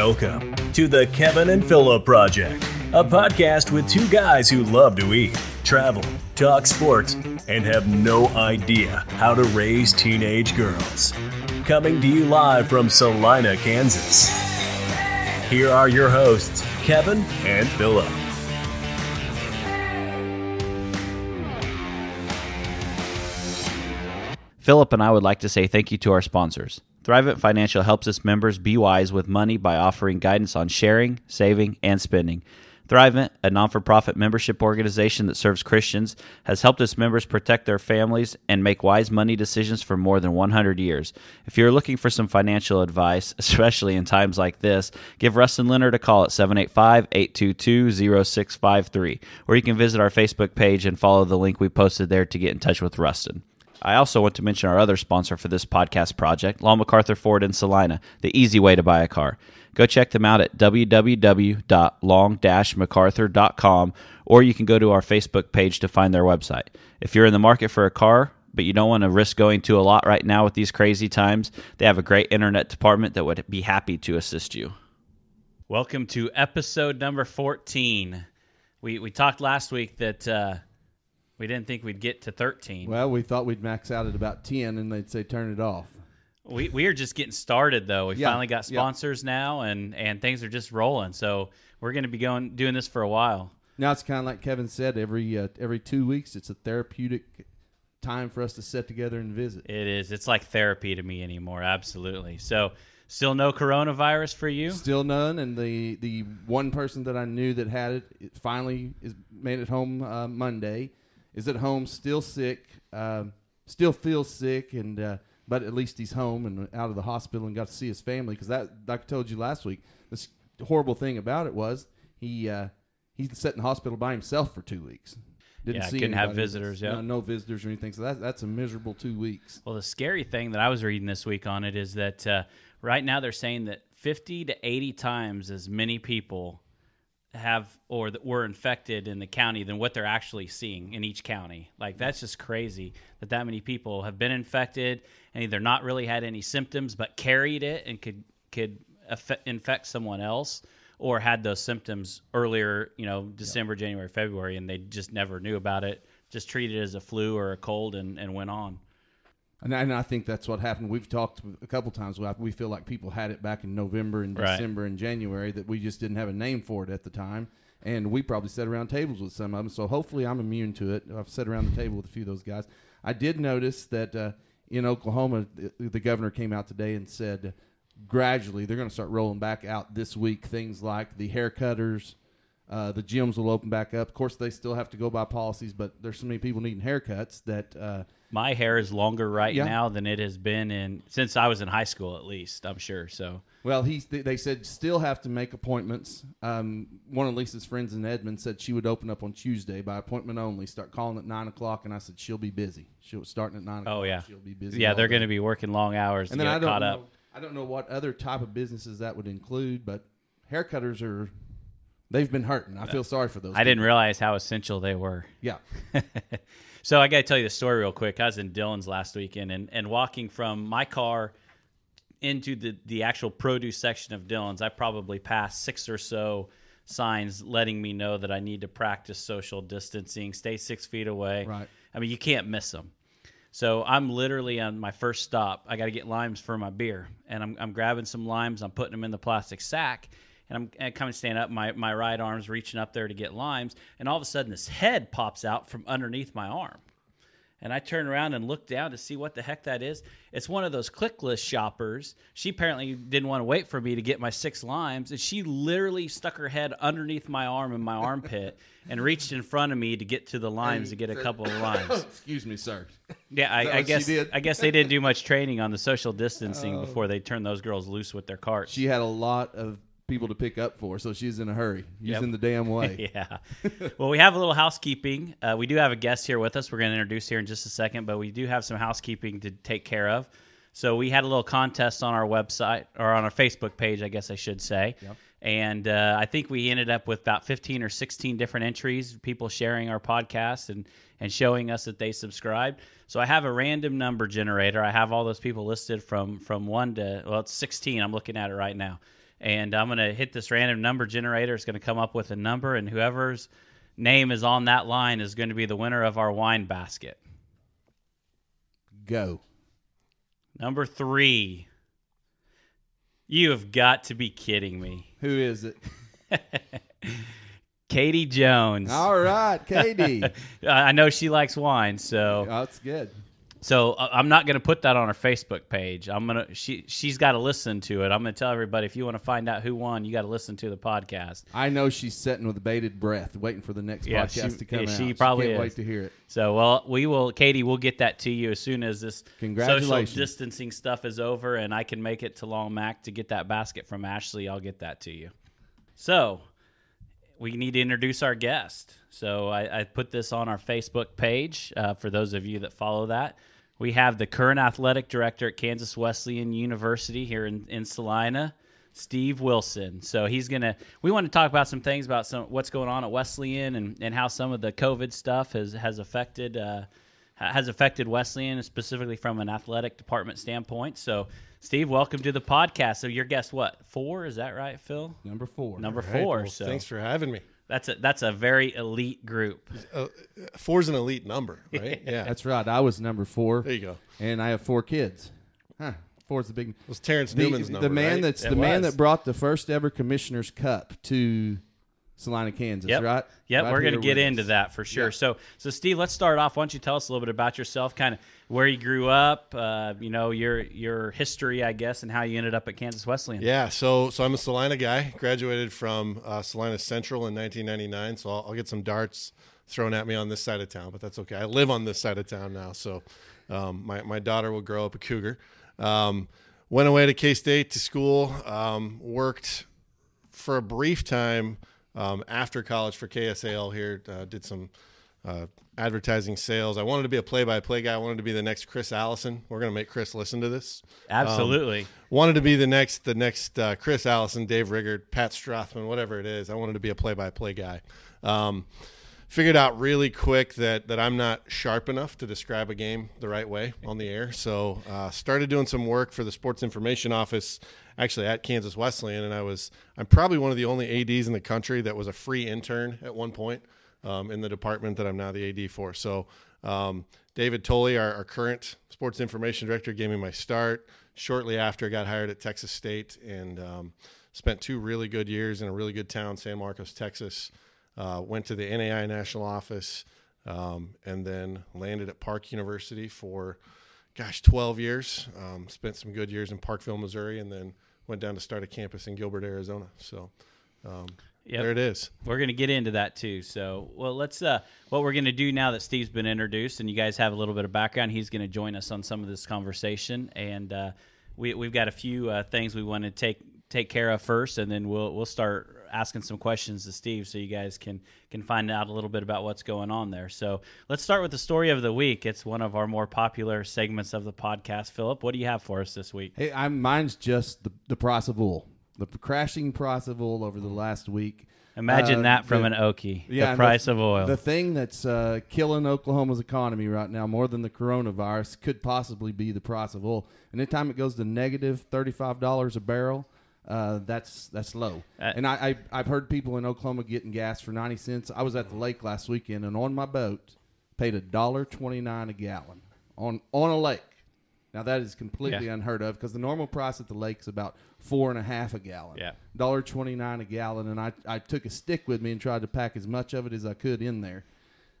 Welcome to the Kevin and Phillip Project, a podcast with two guys who love to eat, travel, talk sports, and have no idea how to raise teenage girls. Coming to you live from Salina, Kansas. Here are your hosts, Kevin and Phillip. Phillip and I would like to say thank you to our sponsors. Thrivent Financial helps its members be wise with money by offering guidance on sharing, saving, and spending. Thrivent, a non for profit membership organization that serves Christians, has helped its members protect their families and make wise money decisions for more than 100 years. If you're looking for some financial advice, especially in times like this, give Rustin Leonard a call at 785 822 0653, or you can visit our Facebook page and follow the link we posted there to get in touch with Rustin. I also want to mention our other sponsor for this podcast project, Long MacArthur Ford in Salina, the easy way to buy a car. Go check them out at www.long-macarthur.com or you can go to our Facebook page to find their website. If you're in the market for a car, but you don't want to risk going to a lot right now with these crazy times, they have a great internet department that would be happy to assist you. Welcome to episode number 14. We, we talked last week that uh, we didn't think we'd get to 13. Well, we thought we'd max out at about 10 and they'd say turn it off. We, we are just getting started though. We Yeah, finally got yeah. sponsors now and, and things are just rolling. So we're going to be going doing this for a while. Now it's kind of like Kevin said every uh, every 2 weeks it's a therapeutic time for us to sit together and visit. It is. It's like therapy to me anymore. Absolutely. So still no coronavirus for you? Still none and the the one person that I knew that had it, it finally is made it home uh, Monday. Is at home still sick, um, still feels sick and uh, but at least he's home and out of the hospital and got to see his family because that like I told you last week. This horrible thing about it was he uh, he sat in the hospital by himself for two weeks. Didn't Yeah, see couldn't have visitors, yeah. no, no visitors or anything. So that, that's a miserable two weeks. Well, the scary thing that I was reading this week on it is that uh, right now they're saying that 50 to 80 times as many people have or that were infected in the county than what they're actually seeing in each county. Like that's just crazy that that many people have been infected and either not really had any symptoms but carried it and could could affect, infect someone else or had those symptoms earlier, you know, December, January, February and they just never knew about it, just treated it as a flu or a cold and, and went on. And, I- and I think that's what happened. We've talked a couple times. We feel like people had it back in November and Right. December and January that we just didn't have a name for it at the time. And we probably sat around tables with some of them. So hopefully I'm immune to it. I've sat around the table with a few of those guys. I did notice that uh, in Oklahoma, the, the governor came out today and said gradually they're going to start rolling back out this week things like the haircutters. Uh, the gyms will open back up. Of course, they still have to go by policies, but there's so many people needing haircuts that uh, My hair is longer right Yeah. now than it has been in since I was in high school, at least. I'm sure. So Well, he's they they said still have to make appointments. Um, one of Lisa's friends in Edmond said she would open up on Tuesday by appointment only. Start calling at nine o'clock, and I said she'll be busy. She'll starting at nine. o'clock. Oh, yeah. she'll be busy. yeah, they're going to be working long hours And then I don't know, up. I don't know what other type of businesses that would include, but haircutters are they've been hurting. I feel sorry for those. I didn't realize how essential they were. Yeah, so I got to tell you the story real quick. I was in Dillon's last weekend and, and walking from my car into the, the actual produce section of Dillon's, I probably passed six or so signs letting me know that I need to practice social distancing, stay six feet away. Right. I mean, you can't miss them. So I'm literally on my first stop. I got to get limes for my beer, and I'm, I'm grabbing some limes. I'm putting them in the plastic sack, and I'm and coming stand up. My my right arm's reaching up there to get limes, and all of a sudden this head pops out from underneath my arm. And I turn around and look down to see what the heck that is. It's one of those ClickList shoppers. She apparently didn't want to wait for me to get my six limes, and she literally stuck her head underneath my arm in my armpit and reached in front of me to get to the limes to get a couple of limes. excuse me, sir. Yeah, I, I guess did? I guess they didn't do much training on the social distancing oh. before they turned those girls loose with their carts. She had a lot of people to pick up for, so she's in a hurry. She's Yep. in the damn way. yeah. well, we have a little housekeeping. Uh, we do have a guest here with us. We're going to introduce here in just a second, but we do have some housekeeping to take care of. So we had a little contest on our website or on our Facebook page, I guess I should say. And uh, I think we ended up with about 15 or 16 different entries, people sharing our podcast and, and showing us that they subscribed. So I have a random number generator. I have all those people listed from from one to well, it's 16. I'm looking at it right now. And I'm going to hit this random number generator. It's going to come up with a number, and whoever's name is on that line is going to be the winner of our wine basket. Go. Number three. You have got to be kidding me. Who is it? Katie Jones. All right, Katie. I know she likes wine, so Oh, that's good. So uh, I'm not going to put that on her Facebook page. I'm gonna she she's got to listen to it. I'm going to tell everybody if you want to find out who won, you got to listen to the podcast. I know she's sitting with bated breath, waiting for the next Yeah, podcast she- to come yeah, out. she probably can't is. wait to hear it. So well, we will, Katie. We'll get that to you as soon as this social distancing stuff is over, and I can make it to Long Mac to get that basket from Ashley. I'll get that to you. So we need to introduce our guest. So I, I put this on our Facebook page uh, for those of you that follow that. We have the current athletic director at Kansas Wesleyan University here in, in Salina, Steve Wilson. So he's gonna. We want to talk about some things about some what's going on at Wesleyan and, and how some of the COVID stuff has has affected uh, has affected Wesleyan specifically from an athletic department standpoint. So Steve, welcome to the podcast. So your guest, what four? Is that right, Phil? Number four. Number All right, four. well, so thanks for having me. that's a that's a very elite group. Uh, four's an elite number, right? Yeah. That's right. I was number four, there you go. and I have four kids. Huh. Four's the big. It was Terence The, Newman's number. the man right? that's It the man that brought the first ever Commissioner's Cup to Salina, Kansas. Yep. Right. Yep, Right we're going to get into us. that for sure. Yeah. So, so Steve, let's start off. Why don't you tell us a little bit about yourself, kind of where you grew up, uh, you know, your your history, I guess, and how you ended up at Kansas Wesleyan. Yeah, so so I'm a Salina guy. Graduated from uh, Salina Central in 1999. So I'll, I'll get some darts thrown at me on this side of town, but that's okay. I live on this side of town now, so um, my my daughter will grow up a cougar. Um, went away to K State to school. Um, worked for a brief time um, after college for KSAL here. Uh, did some uh, advertising sales. I wanted to be a play-by-play guy. I wanted to be the next Chris Allison. We're going to make Chris listen to this. Absolutely. Wanted to be the next, the next uh, Chris Allison, Dave Riggert, Pat Strathman, whatever it is. I wanted to be a play-by-play guy. Um, figured out really quick that that I'm not sharp enough to describe a game the right way on the air. So uh, started doing some work for the Sports Information Office, actually at Kansas Wesleyan, and I was I'm probably one of the only ads in the country that was a free intern at one point um, in the department that I'm now the AD for. So um, David Tolley, our, our current Sports Information Director, gave me my start. Shortly after, I got hired at Texas State and um, spent two really good years in a really good town, San Marcos, Texas. Uh, went to the NAIA national office, um, and then landed at Park University for, gosh, 12 years. Um, spent some good years in Parkville, Missouri, and then went down to start a campus in Gilbert, Arizona. So um, Yep. there it is. We're going to get into that too. So, well, let's. Uh, what we're going to do now that Steve's been introduced and you guys have a little bit of background, he's going to join us on some of this conversation, and uh, we we've got a few uh, things we want to take take care of first, and then we'll we'll start asking some questions to Steve so you guys can can find out a little bit about what's going on there. So, let's start with the story of the week. It's one of our more popular segments of the podcast. Phillip, what do you have for us this week? Hey, I'm mine's just the the price of oil. The crashing price of oil over the last week. Imagine Uh, that from the- an Okie. Yeah, the price of oil. The thing that's uh, killing Oklahoma's economy right now, more than the coronavirus, could possibly be the price of oil. And Anytime it goes to negative thirty-five dollars a barrel, uh, that's that's low. Uh, and I, I I've heard people in Oklahoma getting gas for ninety cents. I was at the lake last weekend, and on my boat, paid a dollar twenty-nine a gallon on on a lake. Now that is completely Yeah. unheard of because the normal price at the lake is about four and a half a gallon Yeah. dollar twenty nine a gallon, and I, I took a stick with me and tried to pack as much of it as I could in there,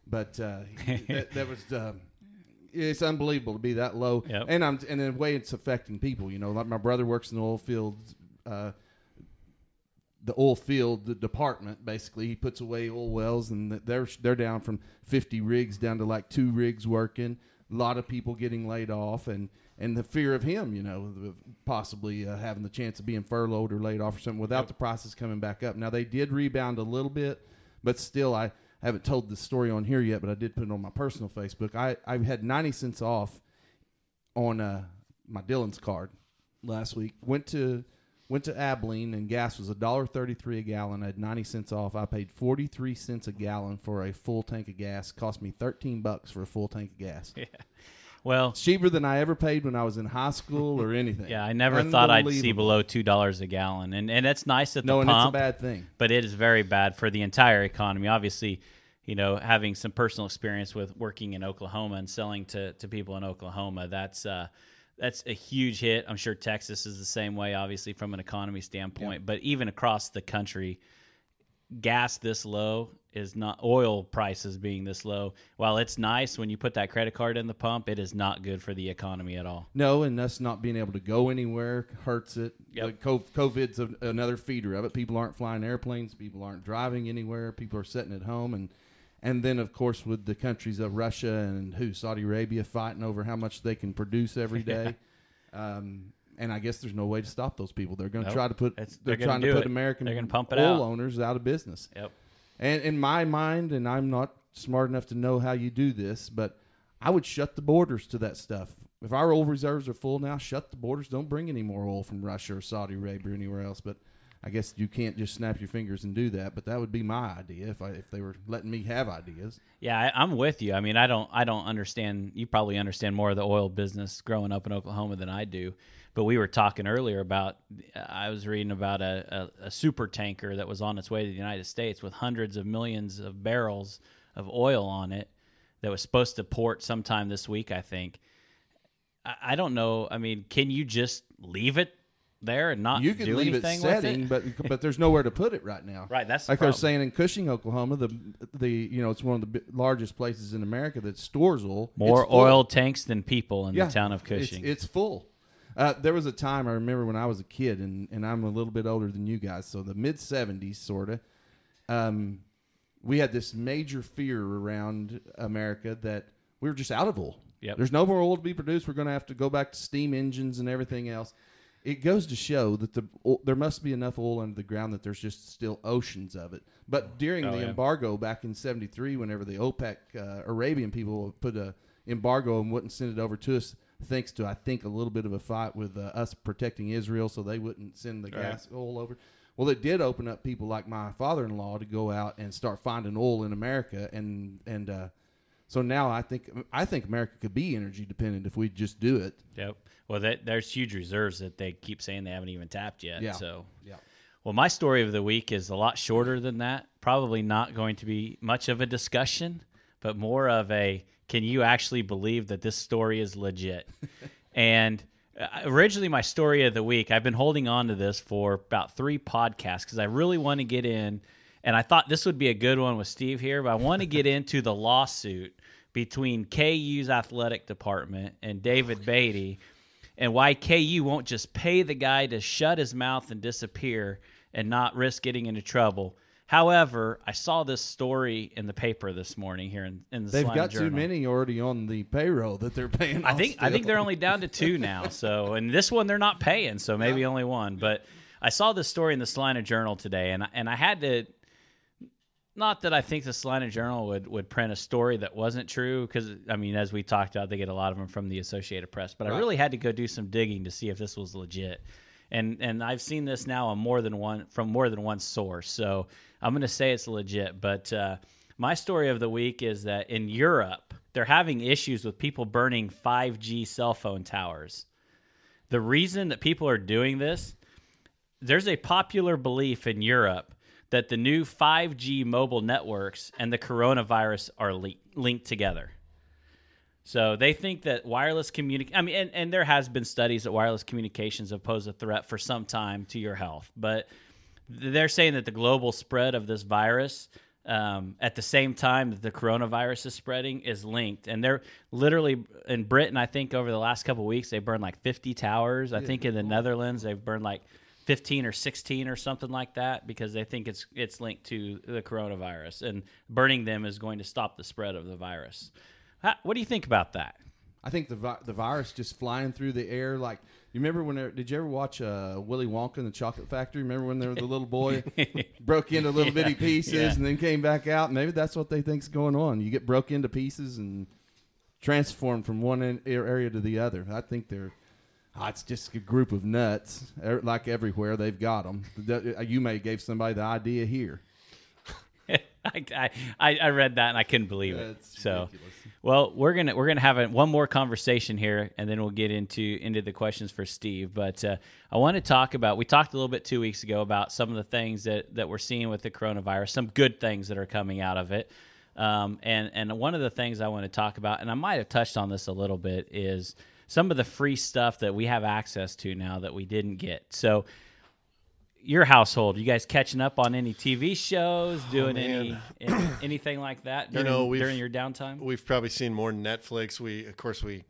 but uh, that, that was um, it's unbelievable to be that low, Yep. and I'm and the way it's affecting people. You know, like my brother works in the oil field. Uh, the oil field the department basically he puts away oil wells and they're they're down from 50 rigs down to like two rigs working a lot of people getting laid off and and the fear of him you know possibly uh, having the chance of being furloughed or laid off or something without the prices coming back up. Now they did rebound a little bit but still i haven't told the story on here yet but i did put it on my personal facebook. I i had 90 cents off on uh, my Dillon's card last week. Went to went to Abilene and gas was a dollar thirty three a gallon. I had ninety cents off. I paid forty three cents a gallon for a full tank of gas. Cost me thirteen bucks for a full tank of gas. Yeah. Well, cheaper than I ever paid when I was in high school or anything. yeah, I never thought I'd see below two dollars a gallon, and and that's nice at the No, and it's a bad thing. but it is very bad for the entire economy. Obviously, you know, having some personal experience with working in Oklahoma and selling to, to people in Oklahoma, that's uh, that's a huge hit. I'm sure Texas is the same way, obviously from an economy standpoint. But even across the country, gas this low is not oil prices being this low. While it's nice when you put that credit card in the pump, it is not good for the economy at all. No, and us not being able to go anywhere hurts it. Yep. Like, COVID's another feeder of it. People aren't flying airplanes. People aren't driving anywhere. People are sitting at home, and and then of course with the countries of Russia and who Saudi Arabia fighting over how much they can produce every day. um, and I guess there's no way to stop those people. They're going to Nope. try to put they're, they're trying to put it. American They're pump it oil out. owners out of business. Yep. And in my mind, and I'm not smart enough to know how you do this, but I would shut the borders to that stuff. If our oil reserves are full now, shut the borders. Don't bring any more oil from Russia or Saudi Arabia or anywhere else. But I guess you can't just snap your fingers and do that. But that would be my idea if I if they were letting me have ideas. Yeah, I, I'm with you. I mean, I don't, I don't understand. You probably understand more of the oil business growing up in Oklahoma than I do. But we were talking earlier about. I was reading about a, a, a super tanker that was on its way to the United States with hundreds of millions of barrels of oil on it that was supposed to port sometime this week. I think. I, I don't know. I mean, can you just leave it there and not You can leave it setting, it? but but there's nowhere to put it right now. Right, that's the like they're saying in Cushing, Oklahoma. The the you know it's one of the largest places in America that stores oil. More oil tanks than people in Yeah, the town of it's- Cushing. It's, full. Uh, there was a time I remember when I was a kid, and, and I'm a little bit older than you guys, so the mid '70s, sort of. Um, we had this major fear around America that we were just out of oil. Yep. There's no more oil to be produced. We're going to have to go back to steam engines and everything else. It goes to show that the o- there must be enough oil under the ground that there's just still oceans of it. But during Oh, the yeah. embargo back in '73, whenever the OPEC uh, Arabian people put a embargo and wouldn't send it over to us, thanks to I think a little bit of a fight with uh, us protecting Israel, so they wouldn't send the Right. gas oil over. Well, it did open up people like my father-in-law to go out and start finding oil in America, and and uh, so now I think I think America could be energy dependent if we just do it. Yep. Well, that, there's huge reserves that they keep saying they haven't even tapped yet. Yeah. So, Yeah. well, my story of the week is a lot shorter than that. Probably not going to be much of a discussion, but more of a can you actually believe that this story is legit? and uh, originally, my story of the week, I've been holding on to this for about three podcasts because I really want to get in. And I thought this would be a good one with Steve here, but I want to get into the lawsuit between KU's athletic department and David Beaty and why KU won't just pay the guy to shut his mouth and disappear and not risk getting into trouble. However, I saw this story in the paper this morning here in, in the They've Salina got too many already on the payroll that they're paying. I think I think they're only down to two now. So, and this one they're not paying, so maybe only one. But I saw this story in the Salina Journal today, and I- and I had to. Not that I think the Salina Journal would, would print a story that wasn't true, because I mean, as we talked about, they get a lot of them from the Associated Press. But I really had to go do some digging to see if this was legit, and and I've seen this now on more than one from more than one source. So I'm going to say it's legit. But uh, my story of the week is that in Europe they're having issues with people burning 5G cell phone towers. The reason that people are doing this, there's a popular belief in Europe that the new 5G mobile networks and the coronavirus are le- linked together. So they think that wireless communication. I mean, and, and there has been studies that wireless communications have posed a threat for some time to your health, but they're saying that the global spread of this virus um, at the same time that the coronavirus is spreading is linked and they're literally in britain i think over the last couple of weeks they burned like 50 towers i think in the netherlands they've burned like 15 or 16 or something like that because they think it's it's linked to the coronavirus and burning them is going to stop the spread of the virus How, what do you think about that I think the vi- the virus just flying through the air. Like you remember when? There, did you ever watch uh, Willy Wonka and the Chocolate Factory? Remember when there was the little boy broke into little bitty pieces yeah. and then came back out? Maybe that's what they think's going on. You get broke into pieces and transformed from one area to the other. I think they're. Ah, it's just a group of nuts. Er, Like everywhere, they've got them. You may gave somebody the idea here. I, I I read that and I couldn't believe it. That's so, ridiculous. well, we're gonna we're gonna have a, one more conversation here, and then we'll get into into the questions for Steve. But uh, I want to talk about. We talked a little bit two weeks ago about some of the things that that we're seeing with the coronavirus, some good things that are coming out of it. Um, and and one of the things I want to talk about, and I might have touched on this a little bit, is some of the free stuff that we have access to now that we didn't get. So your household, you guys catching up on any TV shows, doing any, any anything like that during, know, we've- during your downtime? We've probably seen more Netflix. We, of course, we,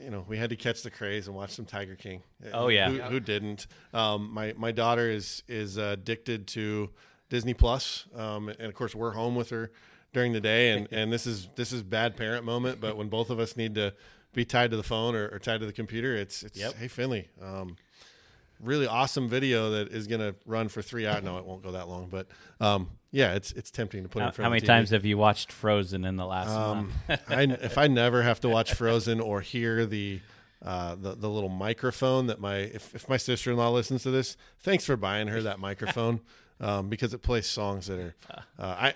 you know, we had to catch the craze and watch some Tiger King. Oh, yeah. who, who didn't? Um, my my daughter is is addicted to Disney Plus, um, and of course, we're home with her during the day, and and this is this is bad parent moment. But when both of us need to be tied to the phone or, or tied to the computer, it's it's Yep. hey Finley. Um, really awesome video that is going to run for three hours. No, it won't go that long, but um, yeah, it's it's tempting to put in How, front how of many times have you watched Frozen in the last Um, month? I, if I never have to watch Frozen or hear the uh, the, the little microphone that my if, if my sister in law listens to this, thanks for buying her that microphone um, because it plays songs that are uh, I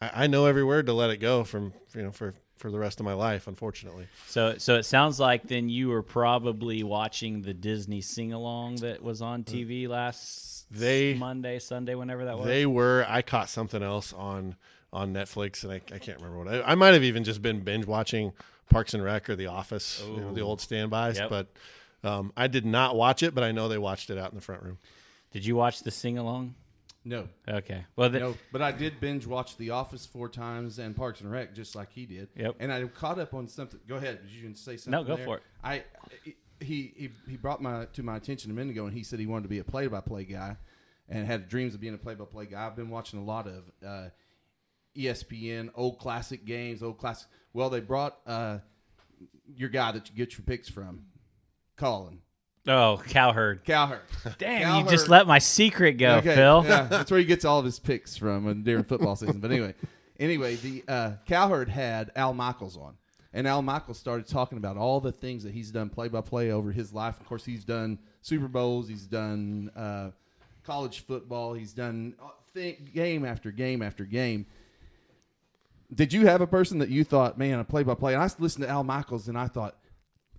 I know every word to let it go from you know for for the rest of my life. Unfortunately, So, so it sounds like then you were probably watching the Disney sing along that was on TV last Uh, They- Monday, Sunday, whenever that was. they were. I caught something else on on Netflix, and I, I can't remember what. I, I might have even just been binge watching Parks and Rec or The Office, you know, the old standbys. Yep. But um, I did not watch it, but I know they watched it out in the front room. Did you watch the sing along? No, Okay. Well, no, but I did binge watch The Office four times and Parks and Rec just like he did. Yep. And I caught up on something. Go ahead. Did you say something? No, go there? for it. I he he he brought my to my attention a minute ago, and he said he wanted to be a play-by-play guy, and had dreams of being a play-by-play guy. I've been watching a lot of uh, ESPN old classic games, old classic. Well, they brought uh, your guy that you get your picks from, Colin oh, Cowherd. Cowherd. Dang, you just let my secret go, Okay, Phil. Yeah, that's where he gets all of his picks from during football season. But anyway, anyway, the uh, Cowherd had Al Michaels on, and Al Michaels started talking about all the things that he's done play by play over his life. Of course, he's done Super Bowls, he's done uh, college football, he's done uh, th- game after game after game. Did you have a person that you thought, man, a play by play? And I listened to Al Michaels, and I thought,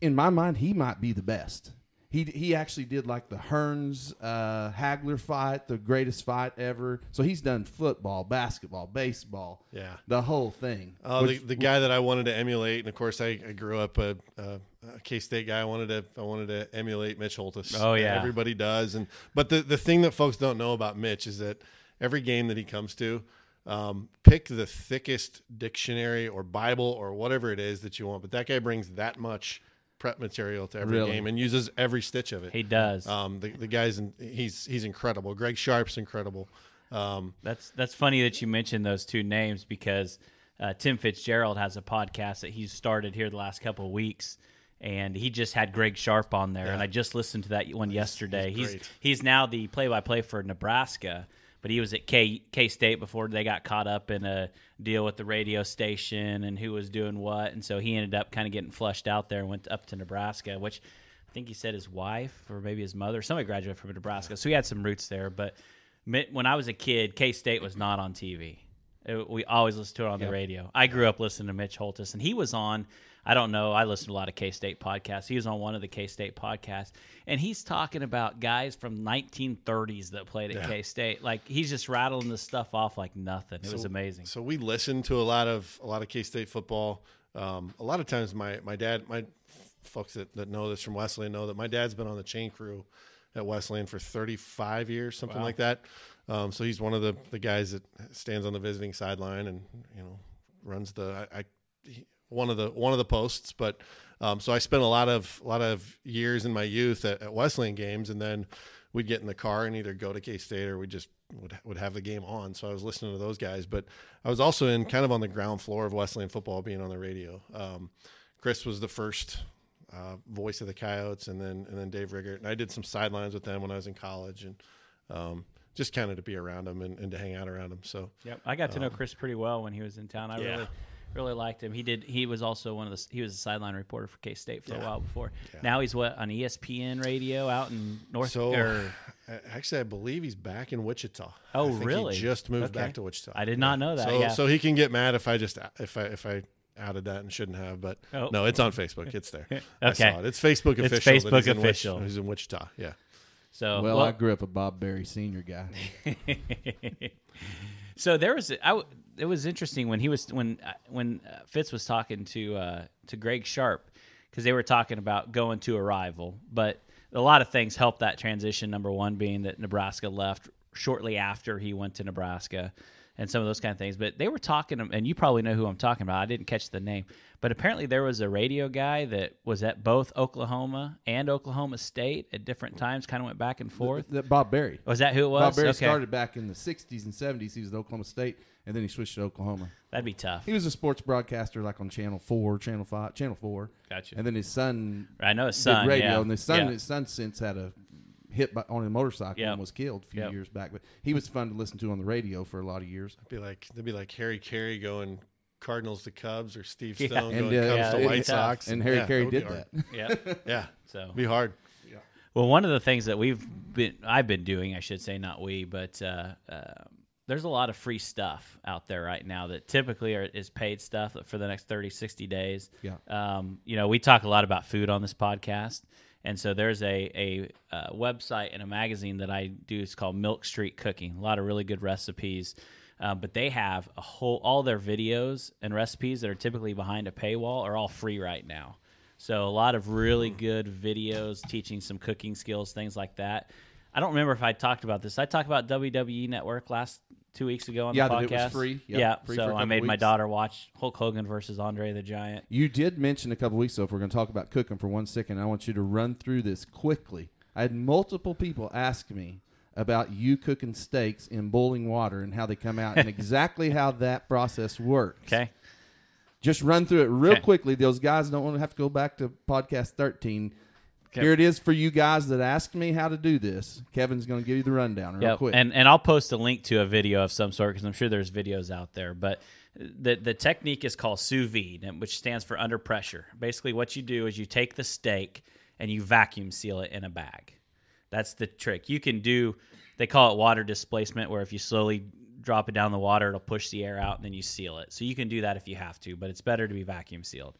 in my mind, he might be the best. He, he actually did like the Hearns uh, Hagler fight, the greatest fight ever. So he's done football, basketball, baseball, Yeah. the whole thing. Oh, Which- the, the guy that I wanted to emulate, and of course I, I grew up a, a, a K State guy. I wanted to I wanted to emulate Mitch Holthus. Oh, yeah. everybody does. And but the the thing that folks don't know about Mitch is that every game that he comes to, um, pick the thickest dictionary or Bible or whatever it is that you want. But that guy brings that much prep material to every Really? game and uses every stitch of it. He does. Um, the the guy's in, he's he's incredible. Greg Sharpe's incredible. Um, That's that's funny that you mentioned those two names because uh, Tim Fitzgerald has a podcast that he's started here the last couple of weeks, and he just had Greg Sharpe on there, and I just listened to that one yesterday. he's He's he's now the play-by-play for Nebraska, but he was at K K State before they got caught up in a deal with the radio station and who was doing what, and so he ended up kind of getting flushed out there and went up to Nebraska, which. I think he said his wife or maybe his mother. Somebody graduated from Nebraska, so he had some roots there. But when I was a kid, K State was not on TV. It- we always listened to it on the radio. I grew up listening to Mitch Holthus, and he was on. I don't know. I listened to a lot of K State podcasts. He was on one of the K State podcasts, and he's talking about guys from 1930s that played at Yeah. K State. Like he's just rattling this stuff off like nothing. It was amazing. So we listened to a lot of a lot of K State football. Um, a lot of times, my my dad, my folks that, that know this from Wesleyan know that my dad's been on the chain crew at Wesleyan for 35 years, something like that. Um, so he's one of the the guys that stands on the visiting sideline and you know runs the I, I he- one of the one of the posts. But um, so I spent a lot of a lot of years in my youth at, at Wesleyan games, and then we'd get in the car and either go to K State or we just would would have the game on. So I was listening to those guys, but I was also in kind of on the ground floor of Wesleyan football, being on the radio. Um, Chris was the first uh, voice of the Coyotes, and then and then Dave Riggert, and I did some sidelines with them when I was in college, and um, just kind of to be around them and, and to hang out around them. So Yep, I got to know Chris pretty well when he was in town. I Yeah. really, really liked him. He did. He was also one of the. He was a sideline reporter for K State for a while before. Yeah. Now he's what on ESPN radio out in North. So or, Actually, I believe he's back in Wichita. Oh, I think really? He just moved Okay. back to Wichita. I did not know that, So, yeah. so he can get mad if I just if I if I outed that and shouldn't have. But Oh. no, it's on Facebook. It's there. I Okay. saw it. It's Facebook It's official. that Facebook he's in Wich- official. he's in Wichita. Yeah. So Well, I grew up a Bob Barry senior guy. so there was I w- it was interesting when he was when uh, when uh, Fitz was talking to uh, to Greg Sharpe because they were talking about going to a rival, but a lot of things helped that transition. Number one being that Nebraska left shortly after he went to Nebraska, and some of those kind of things. But they were talking, and you probably know who I'm talking about. I didn't catch the name, but apparently there was a radio guy that was at both Oklahoma and Oklahoma State at different times, kind of went back and forth. That Bob Barry. Was that who it was? Bob Barry Okay. started back in the '60s and '70s. He was at Oklahoma State, and then he switched to Oklahoma. That'd be tough. He was a sports broadcaster, like on Channel Four, Channel Five, Channel Four. Gotcha. And then his son I know his son. radio, yeah. and his son, Yeah. his son since had a hit by, on a motorcycle Yep. and was killed a few Yep. years back. But he was fun to listen to on the radio for a lot of years. It'd be like it'd be like Harry Caray going Cardinals to Cubs or Steve Yeah. Stone And, going uh, Cubs yeah, to White. Sox. And Harry yeah, Caray did that. yeah. Yeah. So Be hard. Yeah. Well, one of the things that we've been, I've been doing, I should say, not we, but uh, uh, there's a lot of free stuff out there right now that typically are, is paid stuff for the next 30, 60 days. Yeah. Um, you know, we talk a lot about food on this podcast. And so there's a, a, uh website and a magazine that I do. It's called Milk Street Cooking. A lot of really good recipes. Uh, but they have a whole all their videos and recipes that are typically behind a paywall are all free right now. So a lot of really good videos teaching some cooking skills, things like that. I don't remember if I talked about this. I talked about WWE Network last two weeks ago on Yeah, the podcast. it was free. Yeah, Yeah, free so I made my daughter watch Hulk Hogan versus Andre the Giant. You did mention a couple weeks ago, if we're going to talk about cooking for one second, I want you to run through this quickly. I had multiple people ask me about you cooking steaks in boiling water and how they come out and exactly how that process works. Okay. Just run through it real Okay. quickly. Those guys don't want to have to go back to podcast 13. Okay. Here it is for you guys that asked me how to do this. Kevin's going to give you the rundown real Yep. quick. And and I'll post a link to a video of some sort because I'm sure there's videos out there. But the the technique is called sous vide, which stands for under pressure. Basically, what you do is you take the steak and you vacuum seal it in a bag. That's the trick. You can do. They call it water displacement, where if you slowly drop it down the water, it'll push the air out, and then you seal it. So you can do that if you have to, but it's better to be vacuum sealed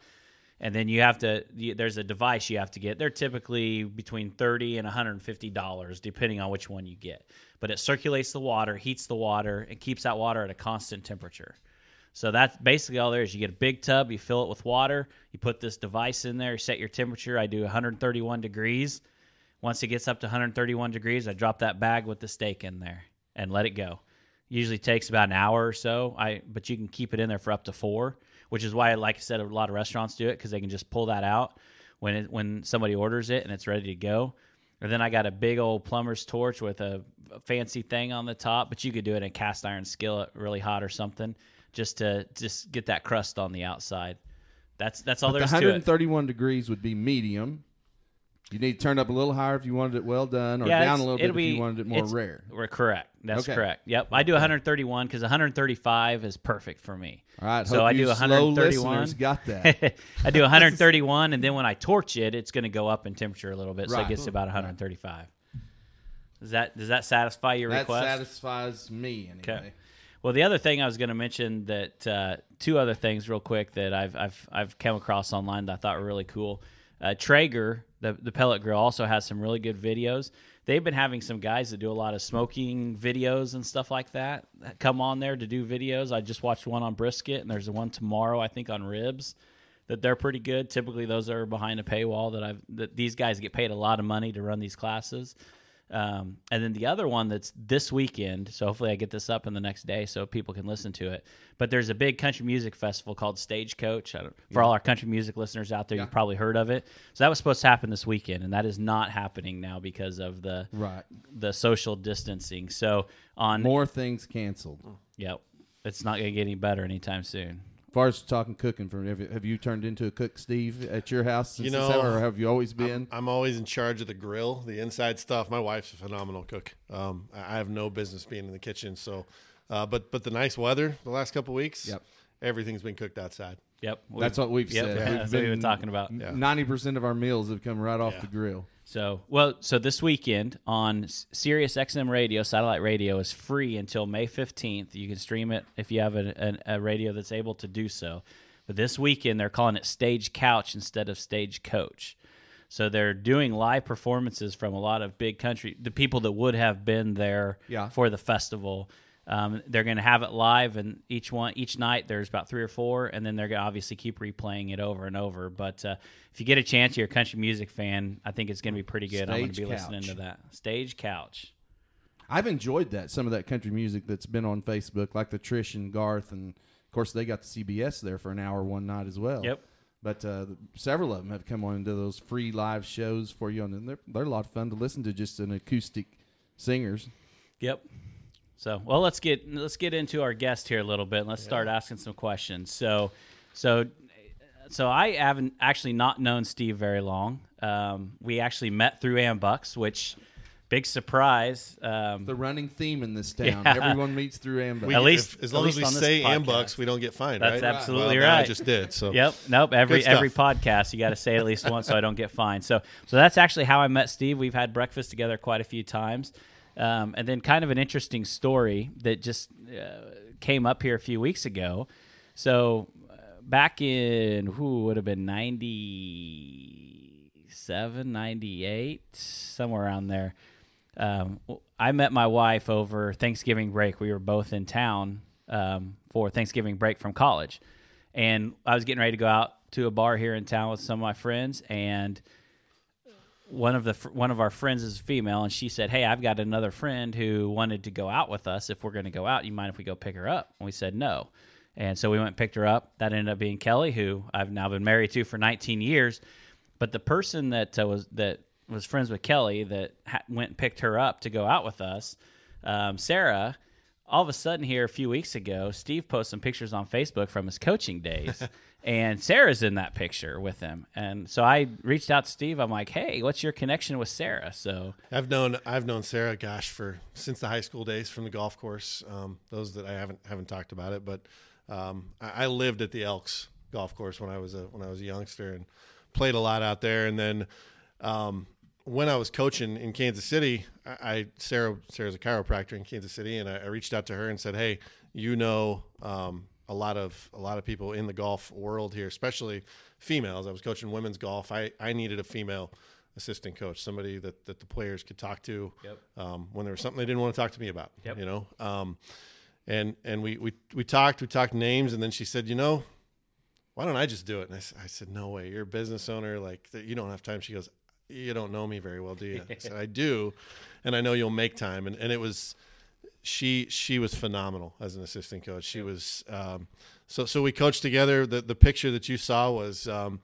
and then you have to there's a device you have to get. They're typically between 30 and 150 dollars depending on which one you get. But it circulates the water heats the water and keeps that water at a constant temperature. So that's basically all there is. You get a big tub you fill it with water you put this device in there set your temperature. I do 131 degrees. Once it gets up to 131 degrees i drop that bag with the steak in there and let it go. Usually takes about an hour or so. I but you can keep it in there for up to four which is why like i said a lot of restaurants do it because they can just pull that out when it, when somebody orders it and it's ready to go. And then i got a big old plumber's torch with a a fancy thing on the top but you could do it in a cast iron skillet really hot or something just to just get that crust on the outside. That's that's all the there's to it. 131 degrees would be medium. You need to turn up a little higher if you wanted it well done, or Yeah, down a little bit it'll if you wanted it more rare. We're correct. That's Okay. correct. Yep. I do 131 because 135 is perfect for me. All right, So I do 131. listeners got that. I do 131, and then when I torch it, it's going to go up in temperature a little bit, so Right. it gets to about 135. Does that does that satisfy your that request? That satisfies me anyway. Okay. Well, the other thing I was going to mention that uh, two other things real quick that I've I've I've come across online that I thought were really cool. Uh, Traeger, the the pellet grill, also has some really good videos. They've been having some guys that do a lot of smoking videos and stuff like that come on there to do videos. I just watched one on brisket, and there's one tomorrow I think on ribs that they're pretty good. Typically, those are behind a paywall that I've that these guys get paid a lot of money to run these classes. Um, and then the other one that's this weekend, so hopefully I get this up in the next day so people can listen to it. But there's a big country music festival called Stagecoach. I don't, for all our country music listeners out there, Yeah. you've probably heard of it. So that was supposed to happen this weekend, and that is not happening now because of the Right. the social distancing. So on, More things canceled. yep, it's not going to get any better anytime soon. As far as talking cooking, for have you, have you turned into a cook, Steve, at your house? Since You this know, hour, or have you always been? I'm always in charge of the grill, the inside stuff. My wife's a phenomenal cook. Um, I I have no business being in the kitchen. So, uh, but but the nice weather the last couple weeks, Yep. everything's been cooked outside. Yep, That's what we've yep, said. yeah, We've that's what we've been talking about. Yeah. Ninety percent of our meals have come right off Yeah. the grill. So, well, so this weekend on Sirius XM radio, satellite radio is free until May 15th. You can stream it if you have a, a, a radio that's able to do so. But this weekend, they're calling it Stage Couch instead of Stage Coach. So they're doing live performances from a lot of big country, the people that would have been there Yeah. for the festival. Um, they're going to have it live, and each one, each night, there's about three or four, and then they're going to obviously keep replaying it over and over. But uh, if you get a chance, you're a country music fan, I think it's going to be pretty good. I'm going to Stage be listening to that stage couch. I've enjoyed that some of that country music that's been on Facebook, like the Trish and Garth, and of course they got the CBS there for an hour one night as well. Yep. But uh, several of them have come on into those free live shows for you, and they're they're a lot of fun to listen to. Just an acoustic singers. Yep. So, well, let's get let's get into our guest here a little bit. and Let's start asking some questions. So, so, so I haven't actually not known Steve very long. Um, we actually met through AMBUCS, which big surprise. Um, The running theme in this town. Yeah. Everyone meets through AMBUCS. We- At least- if- as at long as we say podcast. AMBUCS, we don't get fined. That's right? absolutely well, now I right. just did. So Yep. Nope. Every every podcast you got to say at least once so I don't get fined. So so that's actually how I met Steve. We've had breakfast together quite a few times, um, and then kind of an interesting story that just uh, came up here a few weeks ago. So uh, back in who would have been 97, 98, somewhere around there. Um, I met my wife over Thanksgiving break. We were both in town um, for Thanksgiving break from college, and I was getting ready to go out to a bar here in town with some of my friends, and one of the one of our friends is female, and she said, "Hey, I've got another friend who wanted to go out with us. If we're going to go out, you mind if we go pick her up?" And we said no, and so we went and picked her up. That ended up being Kelly, who I've now been married to for 19 years. But the person that uh, was that was friends with Kelly that ha- went and picked her up to go out with us, um, Sarah. All of a sudden, here a few weeks ago, Steve posted some pictures on Facebook from his coaching days, and Sarah's in that picture with him. And so I reached out to Steve. I'm like, "Hey, what's your connection with Sarah?" So I've known I've known Sarah, gosh, for since the high school days from the golf course. Um, those that I haven't haven't talked about it, but um, I, I lived at the Elks golf course when I was a when I was a youngster and played a lot out there. And then um, when I was coaching in Kansas City, I, I Sarah Sarah's a chiropractor in Kansas City, and I, I reached out to her and said, "Hey, you know." Um, a lot of a lot of people in the golf world here, especially females. I was coaching women's golf. I, I needed a female assistant coach, somebody that, that the players could talk to Yep. um, when there was something they didn't want to talk to me about. Yep. You know, um, and and we, we we talked, we talked names, and then she said, you know, why don't I just do it? And I, I said, no way, you're a business owner, like you don't have time. She goes, you don't know me very well, do you? I said, I do, and I know you'll make time. And and it was she she was phenomenal as an assistant coach. She was um, so so we coached together. The the picture that you saw was um,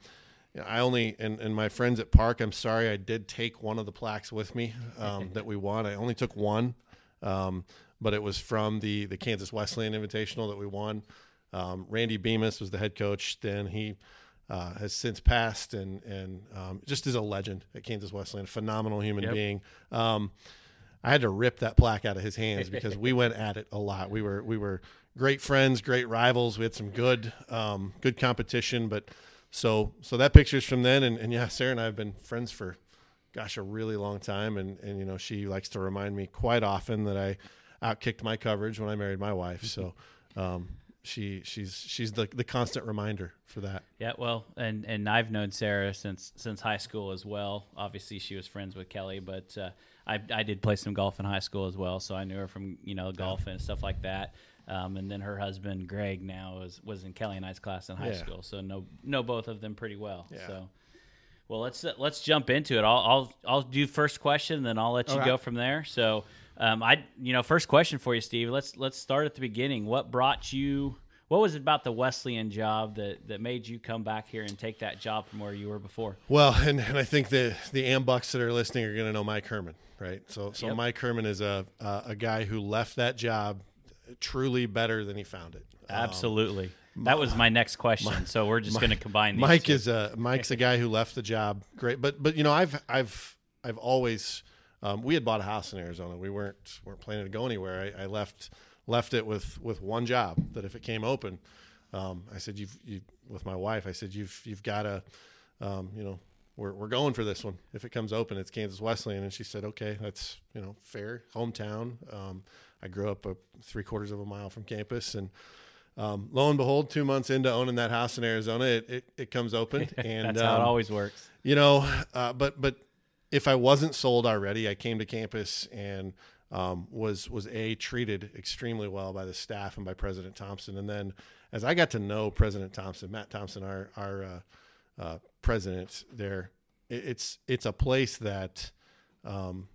I only and, and my friends at Park. I'm sorry, I did take one of the plaques with me um, that we won. I only took one, um, but it was from the the Kansas Wesleyan Invitational that we won. Um, Randy Bemis was the head coach. Then he. Uh, has since passed and and um, just is a legend at Kansas Wesleyan, a phenomenal human Yep. being. Um, I had to rip that plaque out of his hands because we went at it a lot. We were we were great friends, great rivals. We had some good um, good competition, but so so that picture's from then, and, and yeah, Sarah and I have been friends for gosh a really long time, and and you know she likes to remind me quite often that I outkicked my coverage when I married my wife. So um, she she's she's the the constant reminder for that. Yeah, well, and and I've known Sarah since since high school as well. Obviously, she was friends with Kelly, but uh, I I did play some golf in high school as well, so I knew her from you know golf and stuff like that. Um, and then her husband Greg now was was in Kelly and I's class in high Yeah. school, so know know both of them pretty well. Yeah. So, well, let's let's jump into it. I'll I'll I'll do first question, then I'll let you right. go from there. So, um, I you know first question for you, Steve. Let's let's start at the beginning. What brought you? What was it about the Wesleyan job that, that made you come back here and take that job from where you were before? Well, and, and I think the the Ambucks that are listening are going to know Mike Herman, right? So so Yep. Mike Herman is a uh, a guy who left that job truly better than he found it. Um, Absolutely. that was my next question. so we're just going to combine these. Mike two. is a Mike's a guy who left the job great, but but you know I've I've I've always um, we had bought a house in Arizona. We weren't weren't planning to go anywhere. I, I left left it with with one job that if it came open, um, I said you've you with my wife. I said you've you've got to um, you know we're, we're going for this one. If it comes open, it's Kansas Wesleyan. And she said, okay, that's, you know, fair, hometown. Um, I grew up a, three quarters of a mile from campus. And um, lo and behold, two months into owning that house in Arizona, it, it, it comes open. And That's how it um, always works. you know, uh, but but if I wasn't sold already, I came to campus and um, was was a treated extremely well by the staff and by President Thompson. And then as I got to know President Thompson, Matt Thompson, our our uh, uh, president there, it, it's it's a place that. Um,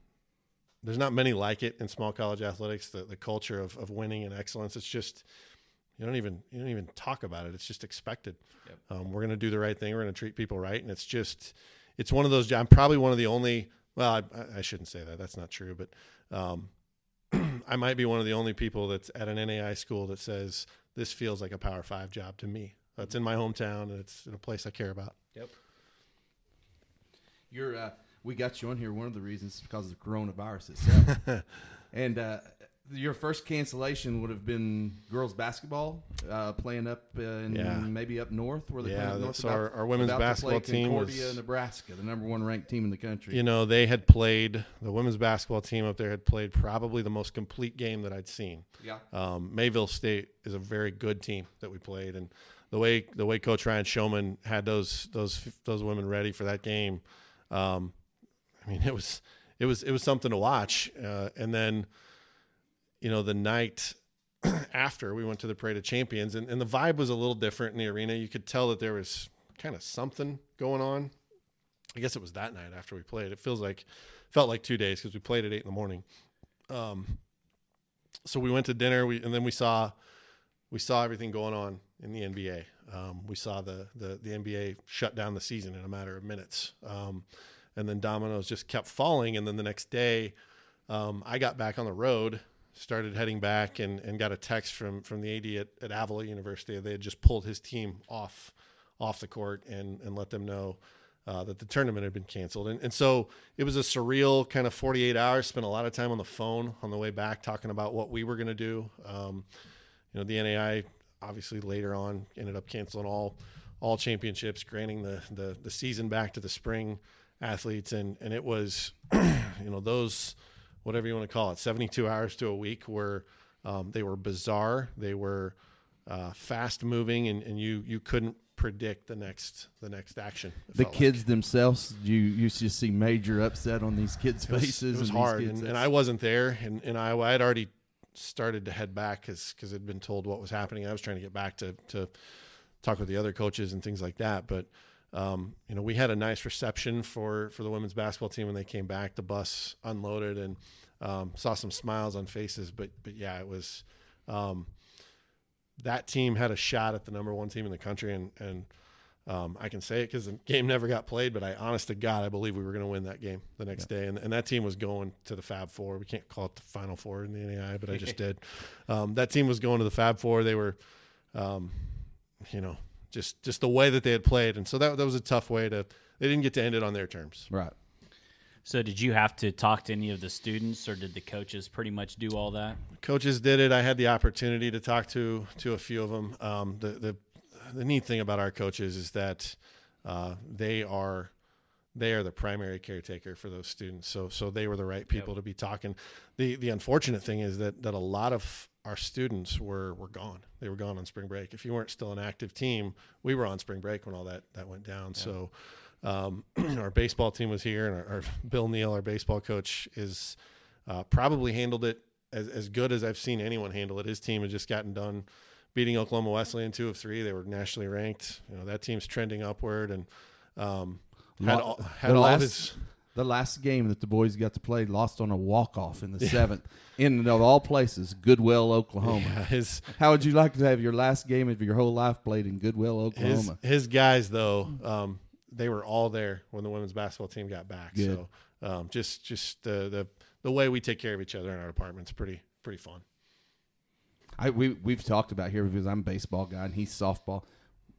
there's not many like it in small college athletics. The the culture of, of winning and excellence. It's just you don't even you don't even talk about it. It's just expected. Um, we're going to do the right thing. We're going to treat people right, and it's just it's one of those. I'm probably one of the only. Well, I, I shouldn't say that. That's not true. But um, I might be one of the only people that's at an NAIA school that says this feels like a Power Five job to me. It's in my hometown, and it's in a place I care about. Yep. You're, uh, we got you on here. One of the reasons is because of the coronavirus itself. and uh, your first cancellation would have been girls basketball uh, playing up uh, in Yeah. maybe up north where they Yeah, play north. so our- our women's about basketball team Concordia, was- Nebraska, the number one ranked team in the country. You know, they had played the women's basketball team up there had played probably the most complete game that I'd seen. yeah, Um, Mayville State is a very good team that we played, and the way the way Coach Ryan Showman had those those those women ready for that game, um, I mean, it was it was it was something to watch. Uh, and then, you know, the night after we went to the Parade of Champions, and, and the vibe was a little different in the arena. You could tell that there was kind of something going on. I guess it was that night after we played. It feels like felt like two days because we played at eight in the morning. Um, so we went to dinner. We and then we saw we saw everything going on in the NBA. Um, we saw the, the the NBA shut down the season in a matter of minutes. Um, and then dominoes just kept falling. And then the next day, um, I got back on the road, started heading back, and, and got a text from from the AD at, at Avila University. They had just pulled his team off off the court and and let them know uh, that the tournament had been canceled. And, and so it was a surreal kind of 48 hours. Spent a lot of time on the phone on the way back talking about what we were going to do. Um, you know, the NAIA obviously later on ended up canceling all all championships, granting the the, the season back to the spring athletes, and and it was you know those whatever you want to call it, 72 hours to a week were um, they were bizarre, they were uh, fast moving, and, and you you couldn't predict the next the next action. the felt like. kids themselves, you you just see major upset on these kids' It was, faces. it was and hard, and, and I wasn't there, and, and I, I had already started to head back because because I'd been told what was happening. I was trying to get back to to talk with the other coaches and things like that, but. Um, you know, we had a nice reception for for the women's basketball team when they came back. The bus unloaded and um, saw some smiles on faces. But but yeah, it was um, that team had a shot at the number one team in the country, and and um, I can say it because the game never got played. But I, honest to God, I believe we were going to win that game the next day, and and that team was going to the Fab Four. We can't call it the Final Four in the NAIA, but I just did. Um, that team was going to the Fab Four. They were, um, you know, just just the way that they had played, and so that that was a tough way to. They didn't get to end it on their terms. right. So, did you have to talk to any of the students, or did the coaches pretty much do all that? coaches did it. I had the opportunity to talk to to a few of them. Um, the the the neat thing about our coaches is that uh, they are they are the primary caretaker for those students. So so they were the right people to be talking. The the unfortunate thing is that that a lot of our students were were gone. They were gone on spring break. If you weren't still an active team, we were on spring break when all that that went down. So um, our baseball team was here, and our, our Bill Neal, our baseball coach, is uh, probably handled it as, as good as I've seen anyone handle it. His team had just gotten done beating Oklahoma Wesleyan two of three. They were nationally ranked. You know that team's trending upward, and um, had all, had all last- his. The last game that the boys got to play lost on a walk off in the seventh, in of all places, Goodwell, Oklahoma. Yeah, his How would you like to have your last game of your whole life played in Goodwell, his Oklahoma? his guys though, um, they were all there when the women's basketball team got back. Good. So um, just just the the the way we take care of each other in our department's pretty pretty fun. I we we've talked about here because I'm a baseball guy and he's softball.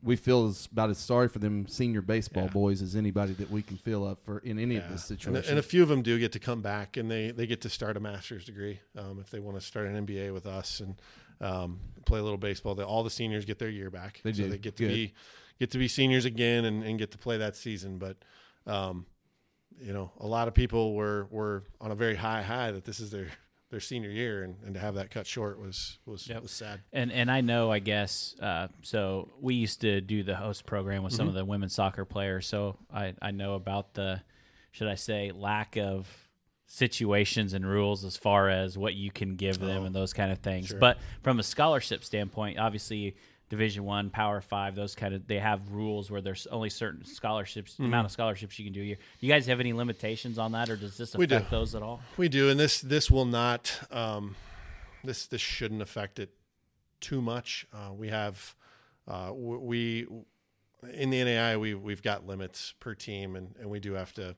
We feel as, about as sorry for them senior baseball Yeah. boys as anybody that we can feel up for in any of this And, situation. and a few of them do get to come back, and they they get to start a master's degree um, if they want to start an MBA with us and um, play a little baseball. They, all the seniors get their year back. They so do. They get to Good. be get to be seniors again and, and get to play that season. But um, you know, a lot of people were were on a very high high that this is their their senior year, and, and to have that cut short was was Yep. was sad. And and I know, I guess. Uh, so we used to do the host program with some of Mm-hmm. the women's soccer players. So I I know about the, should I say, lack of situations and rules as far as what you can give them Oh, and those kind of things. sure. But from a scholarship standpoint, obviously. Division One, Power Five, those kind of they have rules where there's only certain scholarships, Mm-hmm. amount of scholarships you can do a year. Do you guys have any limitations on that, or does this We do. affect those at all? We do, and this this will not um, this this shouldn't affect it too much. Uh, we have uh, we in the NAIA we we've got limits per team, and, and we do have to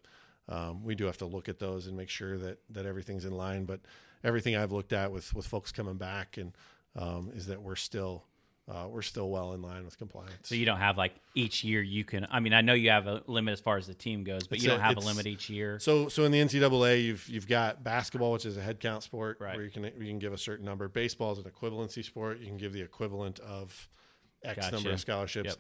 um, we do have to look at those and make sure that that everything's in line. But everything I've looked at with with folks coming back and um, is that we're still uh, we're still well in line with compliance. So you don't have like each year you can. I mean, I know you have a limit as far as the team goes, but It's you don't have a limit each year. So, so in the NCAA, you've you've got basketball, which is a head count sport, Right. where you can you can give a certain number. Baseball is an equivalency sport; you can give the equivalent of X Gotcha. number of scholarships. Yep.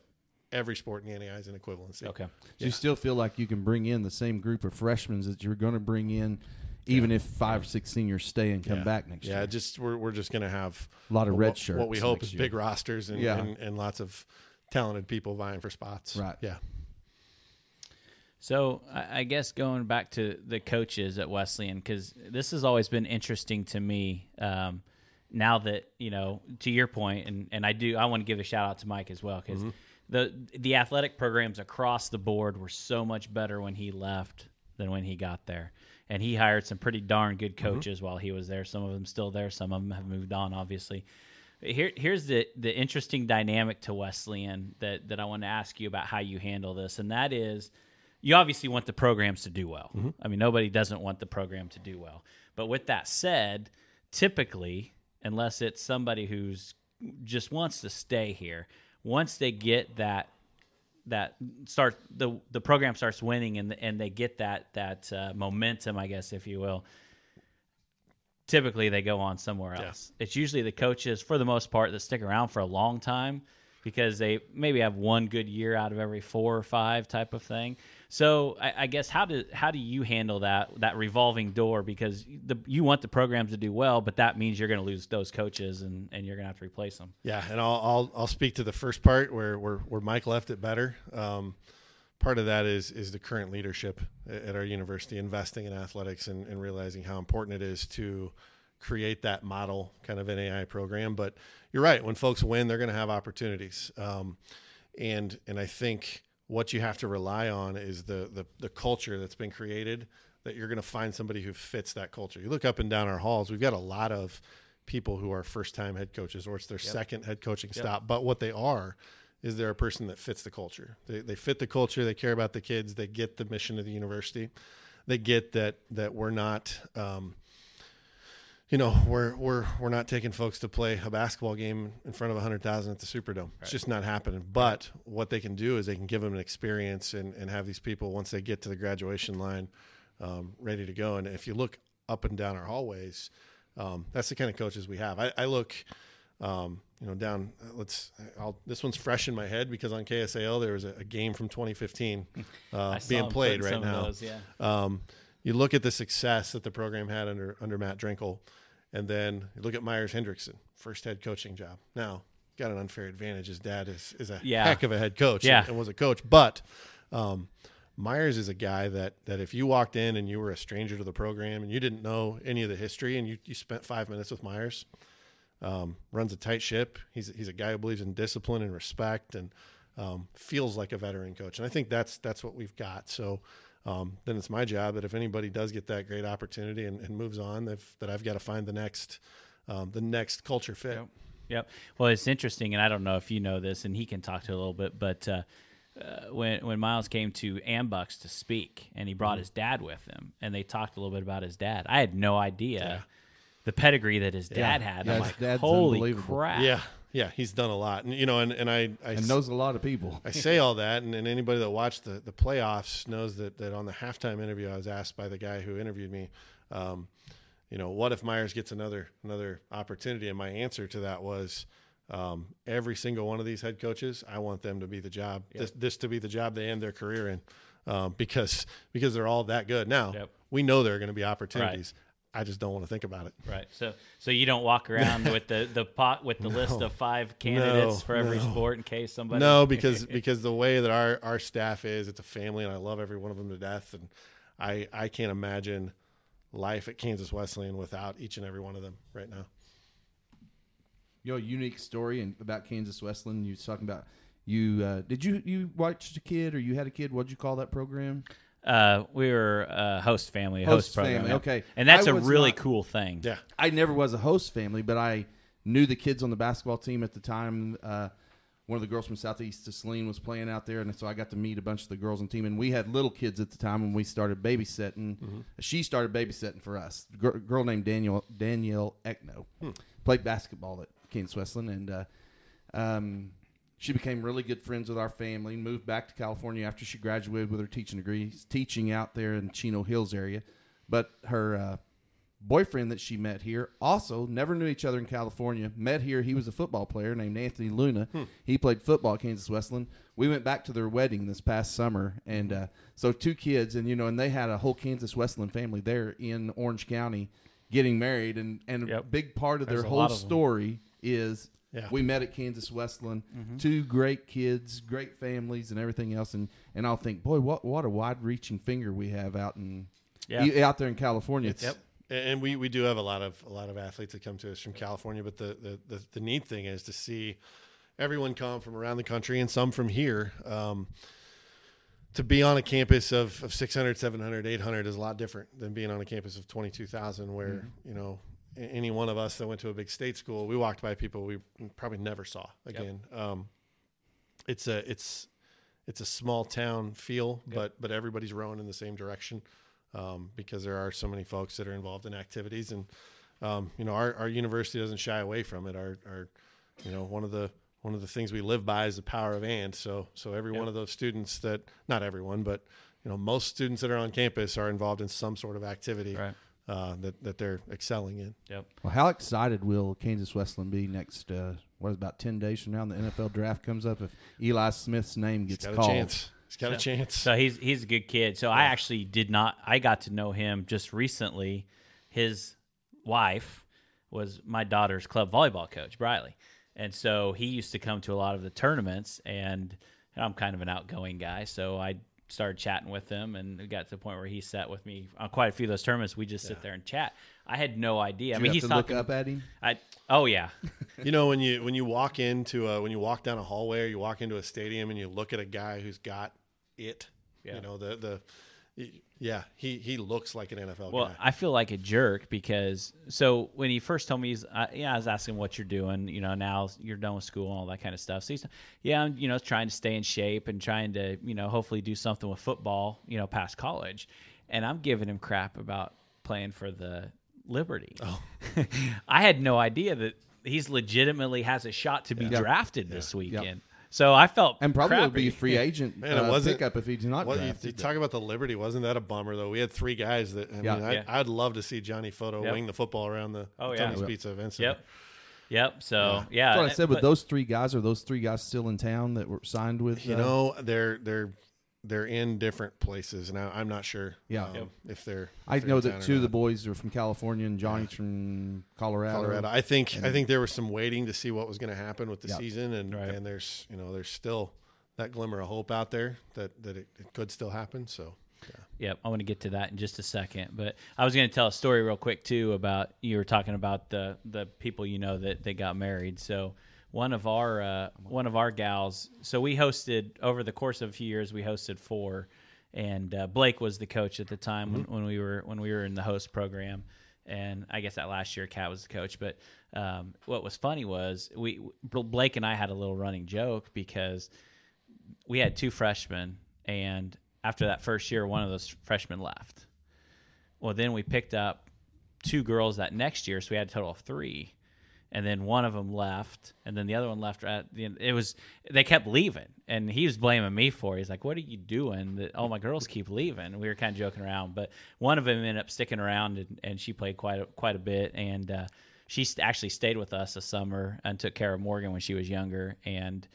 Every sport in the NAIA is an equivalency. Okay. Do you still feel like you can bring in the same group of freshmen that you're going to bring in, even if five or six seniors stay and come Yeah. back next year. Yeah, just we're we're just gonna have A lot of what- red What shirts we hope is year. big rosters and, Yeah. and and lots of talented people vying for spots. Right. Yeah. So I I guess going back to the coaches at Wesleyan, because this has always been interesting to me. Um, now that you know, to your point, and and I do, I want to give a shout out to Mike as well because the the athletic programs across the board were so much better when he left than when he got there, and he hired some pretty darn good mm-hmm. coaches while he was there. Some of them still there, some of them have moved on, obviously. Here, here's the the interesting dynamic to Wesleyan that that I want to ask you about how you handle this, and that is, you obviously want the programs to do well. Mm-hmm. I mean, nobody doesn't want the program to do well. But with that said, typically, unless it's somebody who's just wants to stay here, once they get that that start the the program starts winning and and they get that that uh, momentum, I guess, if you will. Typically, they go on somewhere else. It's usually the coaches, for the most part, that stick around for a long time because they maybe have one good year out of every four or five type of thing. So, I, I guess how do how do you handle that that revolving door? Because the, you want the programs to do well, but that means you're going to lose those coaches and, and you're going to have to replace them. Yeah, and I'll I'll, I'll speak to the first part where where, where Mike left it better. Um, part of that is is the current leadership at our university investing in athletics and, and realizing how important it is to create that model kind of NAIA program. But you're right, when folks win, they're going to have opportunities, um, and and I think what you have to rely on is the the, the culture that's been created. That you're going to find somebody who fits that culture. You look up and down our halls, we've got a lot of people who are first time head coaches or it's their second head coaching stop. But what they are is they're a person that fits the culture. They, they fit the culture. They care about the kids. They get the mission of the university. They get that that we're not, um, you know, we're we're we're not taking folks to play a basketball game in front of hundred thousand at the Superdome. It's just not happening. But what they can do is they can give them an experience and, and have these people once they get to the graduation line um, ready to go. And if you look up and down our hallways, um, that's the kind of coaches we have. I, I look, um, you know, down. Let's. I'll, this one's fresh in my head because on KSAL there was a, a game from 2015 uh, being played right now. those, yeah. You look at the success that the program had under under Matt Drinkall, and then you look at Myers Hendrickson, first head coaching job. Now got an unfair advantage. His dad is is a Yeah. heck of a head coach, Yeah. and, and was a coach. But um, Myers is a guy that that if you walked in and you were a stranger to the program and you didn't know any of the history and you, you spent five minutes with Myers, um, runs a tight ship. He's he's a guy who believes in discipline and respect and um, feels like a veteran coach. And I think that's that's what we've got. So um, then it's my job that if anybody does get that great opportunity and, and moves on, that that I've got to find the next um, the next culture fit. Yep. Well, it's interesting, and I don't know if you know this, and he can talk to a little bit, but uh, uh, when when Myers came to AMBUCS to speak, and he brought Mm-hmm. his dad with him, and they talked a little bit about his dad. I had no idea Yeah. the pedigree that his Yeah. dad had. Yeah, I'm his like, holy crap! Yeah, yeah, he's done a lot, and you know, and, and I I and knows a lot of people. I say all that, and, and anybody that watched the, the playoffs knows that, that on the halftime interview, I was asked by the guy who interviewed me, um, you know, what if Myers gets another another opportunity? And my answer to that was, um, every single one of these head coaches, I want them to be the job, this, this to be the job they end their career in. um, because because they're all that good. Now Yep. we know there are going to be opportunities. I just don't want to think about it. Right. So so you don't walk around with the the pot with the list of five candidates No, for every no. sport in case somebody. No, because because the way that our our staff is, it's a family, and I love every one of them to death, and I I can't imagine life at Kansas Wesleyan without each and every one of them right now. You know, a unique story and about Kansas Wesleyan. You was talking about you. Uh, did you you watched a kid or you had a kid? What'd you call that program? Uh, we were uh, host family, Host host, program, family, okay. and that's I a was really not- cool thing. Yeah, I never was a host family, but I knew the kids on the basketball team at the time. Uh, one of the girls from Southeast Saline was playing out there, and so I got to meet a bunch of the girls on the team. And we had little kids at the time when we started babysitting. She started babysitting for us. A gir- girl named Daniel Danielle Ekno played basketball at Kansas Wesleyan, and uh, um, she became really good friends with our family. Moved back to California after she graduated with her teaching degree, teaching out there in Chino Hills area. But her uh, boyfriend that she met here also never knew each other in California. Met here. He was a football player named Anthony Luna. He played football at Kansas Wesleyan. We went back to their wedding this past summer, and uh, so two kids, and you know, and they had a whole Kansas Wesleyan family there in Orange County getting married, and and a big part of There's their whole of story is Yeah. we met at Kansas Wesleyan. Mm-hmm. Two great kids, great families, and everything else. And and I'll think, boy, what what a wide reaching finger we have out in Yeah. out there in California. It's, Yep. and we, we do have a lot of a lot of athletes that come to us from California. But the the, the, the neat thing is to see everyone come from around the country and some from here. Um, to be on a campus of, of 600, 700, 800 is a lot different than being on a campus of 22,000 where, you know, a- any one of us that went to a big state school, we walked by people we probably never saw again. Um, it's a, it's, it's a small town feel, but, but everybody's rowing in the same direction um, because there are so many folks that are involved in activities. And, um, you know, our, our university doesn't shy away from it. Our, our, you know, one of the, one of the things we live by is the power of and. So, so every one of those students that, not everyone, but, you know, most students that are on campus are involved in some sort of activity Right. Uh, that, that they're excelling in. Yep. Well, how excited will Kansas Wesleyan be next? Uh, what is about ten days from now? When The NFL draft comes up. If Eli Smith's name gets He's got called, a chance. He's got a chance. So he's he's a good kid. So I actually did not. I got to know him just recently. His wife was my daughter's club volleyball coach, Briley, and so he used to come to a lot of the tournaments. And I'm kind of an outgoing guy, so I started chatting with him, and it got to the point where he sat with me on quite a few of those tournaments. We just sit there and chat. I had no idea. I mean, you he's have to look talking. up at him. I oh yeah, You know, when you when you walk into a, when you walk down a hallway or you walk into a stadium and you look at a guy who's got it, Yeah. you know the the yeah he he looks like an NFL Well, guy. I feel like a jerk because so when he first told me, he's uh, yeah, I was asking what you're doing. You know, now you're done with school and all that kind of stuff. So he's yeah, I'm you know trying to stay in shape and trying to you know hopefully do something with football. You know, past college, and I'm giving him crap about playing for the Liberty. Oh, I had no idea that he's legitimately has a shot to be drafted this weekend. So I felt And probably would be a free agent Man, it uh, wasn't- pickup if he did not Well, you, drafted. you talk about the Liberty, wasn't that a bummer though? We had three guys that I Yeah. mean, I, Yeah. I'd love to see Johnny Photo Yep. wing the football around the Oh, yeah. Tony's Yep. Pizza event. Yep. Yep. So yeah, That's what I said. With but- those three guys, are those three guys still in town that were signed with? You uh, know, they're they're they're in different places now. I'm not sure. Yeah. um, Yep. if they're. I if they're know that two of the boys are from California and Johnny's from Colorado. Colorado. I think I think there was some waiting to see what was going to happen with the Yeah. season, and Right. and there's you know there's still that glimmer of hope out there that that it, it could still happen. So Yep, I want to get to that in just a second. But I was going to tell a story real quick too about you were talking about the the people you know that they got married. So one of our uh, one of our gals. So we hosted over the course of a few years. We hosted four, and uh, Blake was the coach at the time when, when we were when we were in the host program. And I guess that last year, Cat was the coach. But um, what was funny was we Blake and I had a little running joke because we had two freshmen, and after that first year, one of those freshmen left. Well, then we picked up two girls that next year, so we had a total of three. And then one of them left, and then the other one left. At the end. It was they kept leaving, and he was blaming me for. it. He's like, "What are you doing? That all my girls keep leaving." We were kind of joking around, but one of them ended up sticking around, and, and she played quite a, quite a bit, and uh, she st- actually stayed with us a summer and took care of Morgan when she was younger, and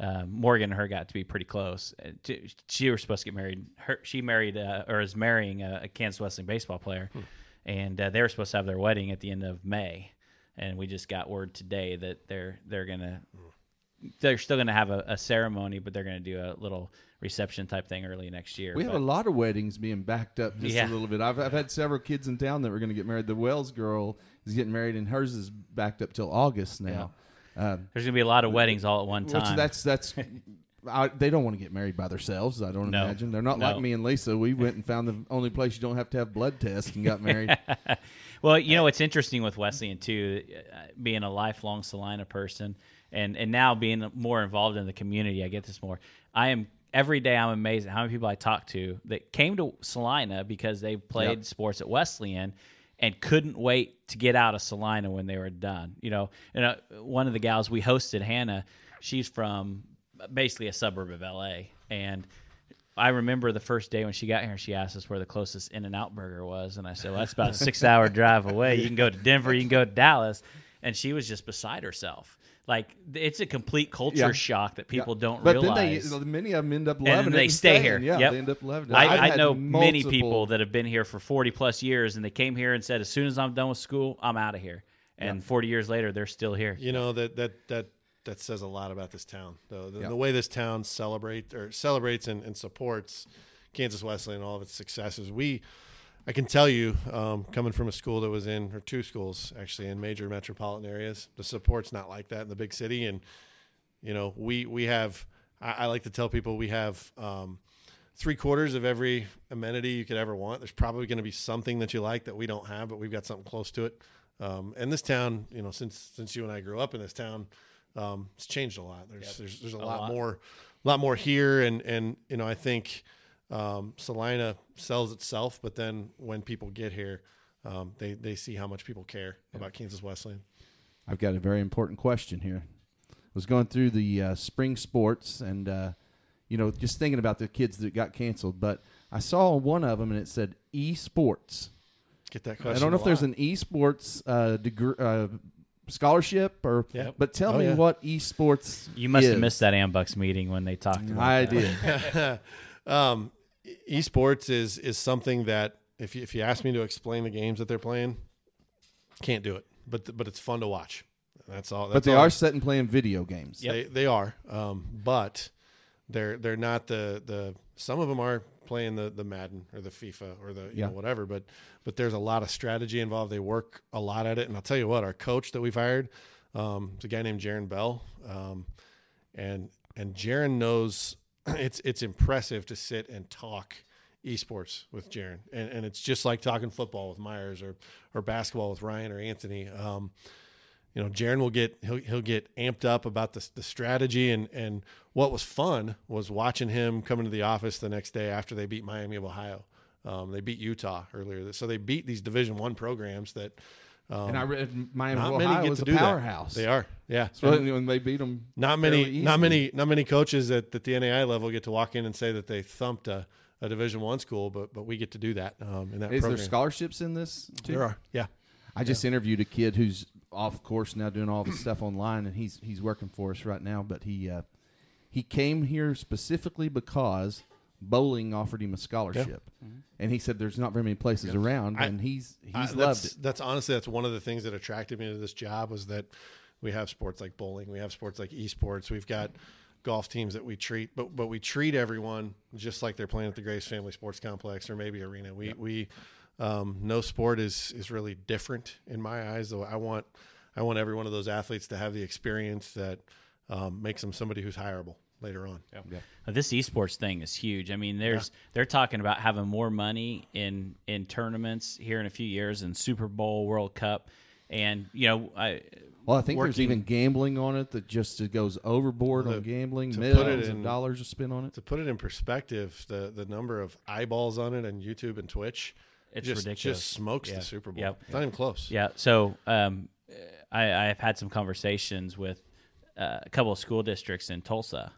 uh, Morgan and her got to be pretty close. Uh, She was supposed to get married. Her she married uh, or is marrying a, a Kansas Wesleyan baseball player, and uh, they were supposed to have their wedding at the end of May. And we just got word today that they're they're gonna they're still gonna have a, a ceremony, but they're gonna do a little reception type thing early next year. We have a lot of weddings being backed up just Yeah. a little bit. I've, I've had several kids in town that were going to get married. The Wells girl is getting married, and hers is backed up till August now. Um, There's gonna be a lot of weddings all at one time. that's that's. I, they don't want to get married by themselves. I don't No. imagine they're not No. like me and Lisa. We went and found the only place you don't have to have blood tests and got married. Well, you know what's interesting with Wesleyan too, uh, being a lifelong Salina person, and and now being more involved in the community, I get this more. I am every day. I'm amazed at how many people I talk to that came to Salina because they played Yep. sports at Wesleyan and couldn't wait to get out of Salina when they were done. You know, and uh, one of the gals we hosted, Hannah, she's from basically a suburb of LA, and I remember the first day when she got here, she asked us where the closest In and Out Burger was, and I said, "Well, that's about a six-hour drive away. You can go to Denver, you can go to Dallas," and she was just beside herself. Like it's a complete culture Yeah. shock that people don't but realize. then they, many of them end up and loving then it. they and stay staying. here. Yeah, Yep. they end up loving it. I've I, I had know many people that have been here for 40 plus years, and they came here and said, "As soon as I'm done with school, I'm out of here." And 40 years later, they're still here. You know that that that that says a lot about this town, though. The, Yeah. the way this town celebrate or celebrates and, and supports Kansas Wesleyan and all of its successes. We, I can tell you, um, coming from a school that was in or two schools actually in major metropolitan areas, the support's not like that in the big city. And you know, we we have. I, I like to tell people we have. Um, Three quarters of every amenity you could ever want. There's probably going to be something that you like that we don't have, but we've got something close to it. Um, and this town, you know, since since you and I grew up in this town, um, it's changed a lot. There's there's there's a, lot, lot. more, a lot more here, and and you know I think um, Salina sells itself, but then when people get here, um, they they see how much people care about Kansas Wesleyan. I've got a very important question here. I was going through the uh, spring sports and, uh, you know, just thinking about the kids that got canceled, but I saw one of them and it said esports. Get that question. I don't know a if there's an esports uh, degree, uh, scholarship or, Yeah. but tell Oh, me yeah. what esports. You must is. have missed that AMBUCS meeting when they talked about I that. did. um, esports is is something that if you, if you ask me to explain the games that they're playing, can't do it. But but it's fun to watch. That's all. That's but they all. are and playing video games. Yep. They they are, um, but they're they're not the the. Some of them are playing the the Madden or the FIFA or the you Yeah. know whatever. But but there's a lot of strategy involved. They work a lot at it. And I'll tell you what, our coach that we've hired, um, is a guy named Jaron Bell, um, and and Jaron knows it's it's impressive to sit and talk esports with Jaron, and and it's just like talking football with Myers or or basketball with Ryan or Anthony. Um, you know, Jaron will get he'll he'll get amped up about the the strategy and and what was fun was watching him come into the office the next day after they beat Miami of Ohio. Um, they beat Utah earlier, so they beat these Division One programs that um, And I read Miami not of many Ohio to a do powerhouse. that. They are, yeah. So And when they beat them, not many, not many, not many coaches at, at the NAIA level get to walk in and say that they thumped a, a Division One school, but but we get to do that um, in that Is program. there scholarships in this? Too? There are, yeah. I just interviewed a kid who's off course now, doing all the stuff online, and he's he's working for us right now. But he uh, he came here specifically because bowling offered him a scholarship, and he said there's not very many places around, I- and he's he's I- loved that's, it. That's honestly that's one of the things that attracted me to this job was that we have sports like bowling, we have sports like esports, we've got golf teams that we treat, but but we treat everyone just like they're playing at the Graves Family Sports Complex or maybe arena. We we um, no sport is is really different in my eyes. Though I want I want every one of those athletes to have the experience that um, makes them somebody who's hireable later on. Uh, This esports thing is huge. I mean, there's they're talking about having more money in in tournaments here in a few years in Super Bowl, World Cup, and you know, I Well, I think there's even gambling on it that just it goes overboard The- on gambling. to put Millions it of dollars are spent on it. To put it in perspective, the the number of eyeballs on it on YouTube and Twitch, It's just, ridiculous. Just smokes Yeah. the Super Bowl. Yep. It's not even close. Yeah. So um, I, I've had some conversations with uh, a couple of school districts in Tulsa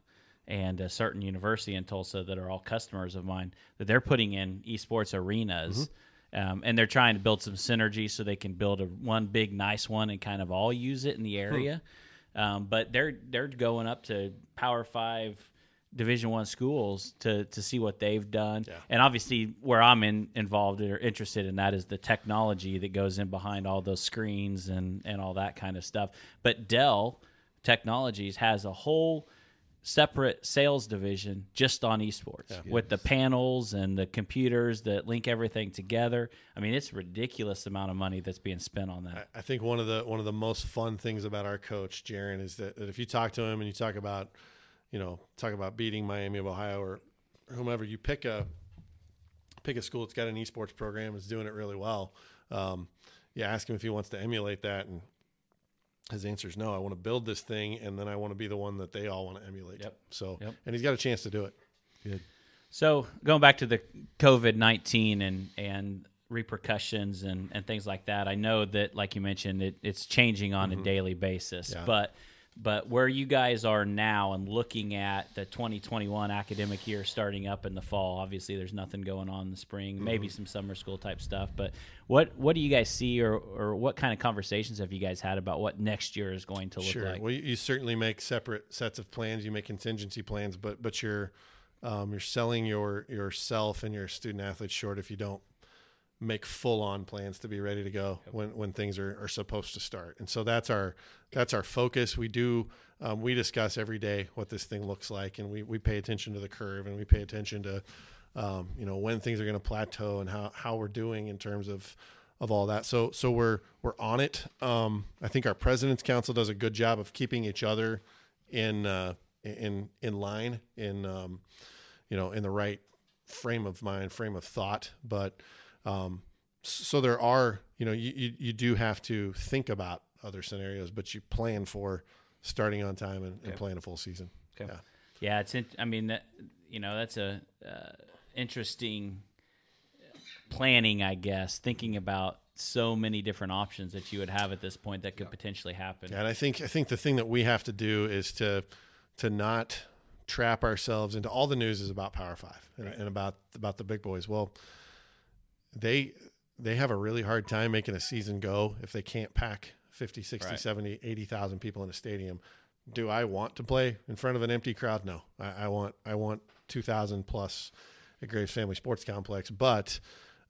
and a certain university in Tulsa that are all customers of mine that they're putting in esports arenas. Um, and they're trying to build some synergy so they can build a one big nice one and kind of all use it in the area. Um, but they're they're going up to Power Five, Division One schools to to see what they've done. And obviously, where I'm in, involved or interested in that is the technology that goes in behind all those screens and and all that kind of stuff. But Dell Technologies has a whole separate sales division just on esports with the panels and the computers that link everything together. I mean, it's a ridiculous amount of money that's being spent on that. I think one of the one of the most fun things about our coach Jaron is that, that if you talk to him and you talk about, you know, talk about beating Miami of Ohio or, whomever, you pick a pick a school that's got an esports program is doing it really well. Um, you ask him if he wants to emulate that, and his answer is no. I want to build this thing, and then I want to be the one that they all want to emulate. Yep. So, Yep. and he's got a chance to do it. Good. So going back to the COVID nineteen and and repercussions and and things like that, I know that like you mentioned, it, it's changing on a daily basis. Yeah. But but where you guys are now and looking at the 2021 academic year starting up in the fall, obviously there's nothing going on in the spring, maybe some summer school type stuff. But what what do you guys see, or or what kind of conversations have you guys had about what next year is going to look Sure. like? Well, you, you certainly make separate sets of plans. You make contingency plans, but but you're um, you're selling your yourself and your student athletes short if you don't make full on plans to be ready to go when, when things are, are supposed to start. And so that's our that's our focus. We do um, we discuss every day what this thing looks like, and we, we pay attention to the curve, and we pay attention to um, you know when things are going to plateau and how, how we're doing in terms of of all that. So so we're we're on it. Um, I think our president's council does a good job of keeping each other in uh, in in line in um, you know in the right frame of mind, frame of thought. But um, so there are you know you, you you do have to think about other scenarios, but you plan for starting on time and, and playing a full season. Okay. Yeah. Yeah, it's. In, I mean, that, you know, that's a uh, interesting planning, I guess. Thinking about so many different options that you would have at this point that could potentially happen. And I think I think the thing that we have to do is to to not trap ourselves into all the news is about Power Five and, and about about the big boys. Well, they they have a really hard time making a season go if they can't pack 50, 60, Right. 70, 80,000 people in a stadium. Do I want to play in front of an empty crowd? No. I, I want I want 2,000 plus at Graves Family Sports Complex, but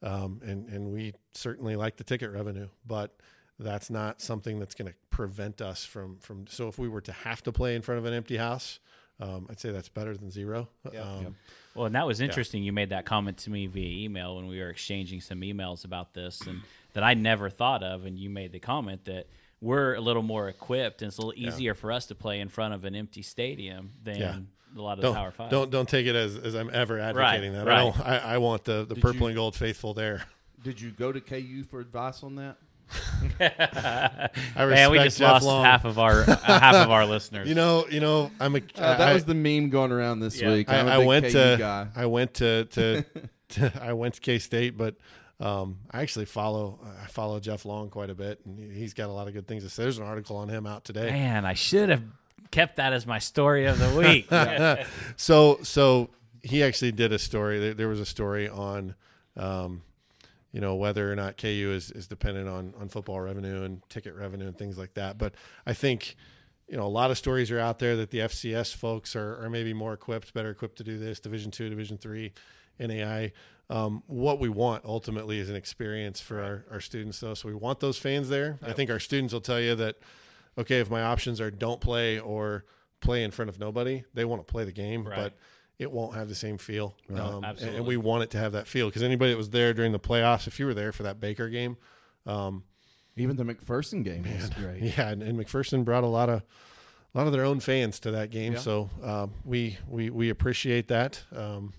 um, and and we certainly like the ticket revenue, but that's not something that's going to prevent us from from. So if we were to have to play in front of an empty house, um, I'd say that's better than zero. Um, Well, and that was interesting. You made that comment to me via email when we were exchanging some emails about this, and that I never thought of. And you made the comment that we're a little more equipped, and it's a little easier for us to play in front of an empty stadium than Yeah. a lot of Don't, the Power Five. don't don't take it as, as I'm ever advocating that. right. I, don't, I, I want the, the Did purple you- and gold faithful there. Did you go to KU for advice on that? I respect Man, we just Jeff lost Long. half of our uh, half of our listeners. You know, you know, I'm a. Uh, that I- was the meme going around this Yeah. week. I, I'm a I big went KU to guy. I went to to, to I went to K State, but um, I actually follow I follow Jeff Long quite a bit, and he- he's got a lot of good things to say. There's an article on him out today. Man, I should have kept that as my story of the week. So so he actually did a story. There, there was a story on, um, you know, whether or not KU is, is dependent on on football revenue and ticket revenue and things like that. But I think. You know, a lot of stories are out there that the FCS folks are, are maybe more equipped, better equipped to do this. Division two, Division three, NAIA. Um, what we want ultimately is an experience for our, our students, though. So we want those fans there. I think our students will tell you that, okay, if my options are don't play or play in front of nobody, they want to play the game, Right. but it won't have the same feel. Um, and- absolutely. and we want it to have that feel because anybody that was there during the playoffs, if you were there for that Baker game, um, Even the McPherson game was great. yeah, and, and McPherson brought a lot of a lot of their own fans to that game. Yeah. So um, we we we appreciate that. Um,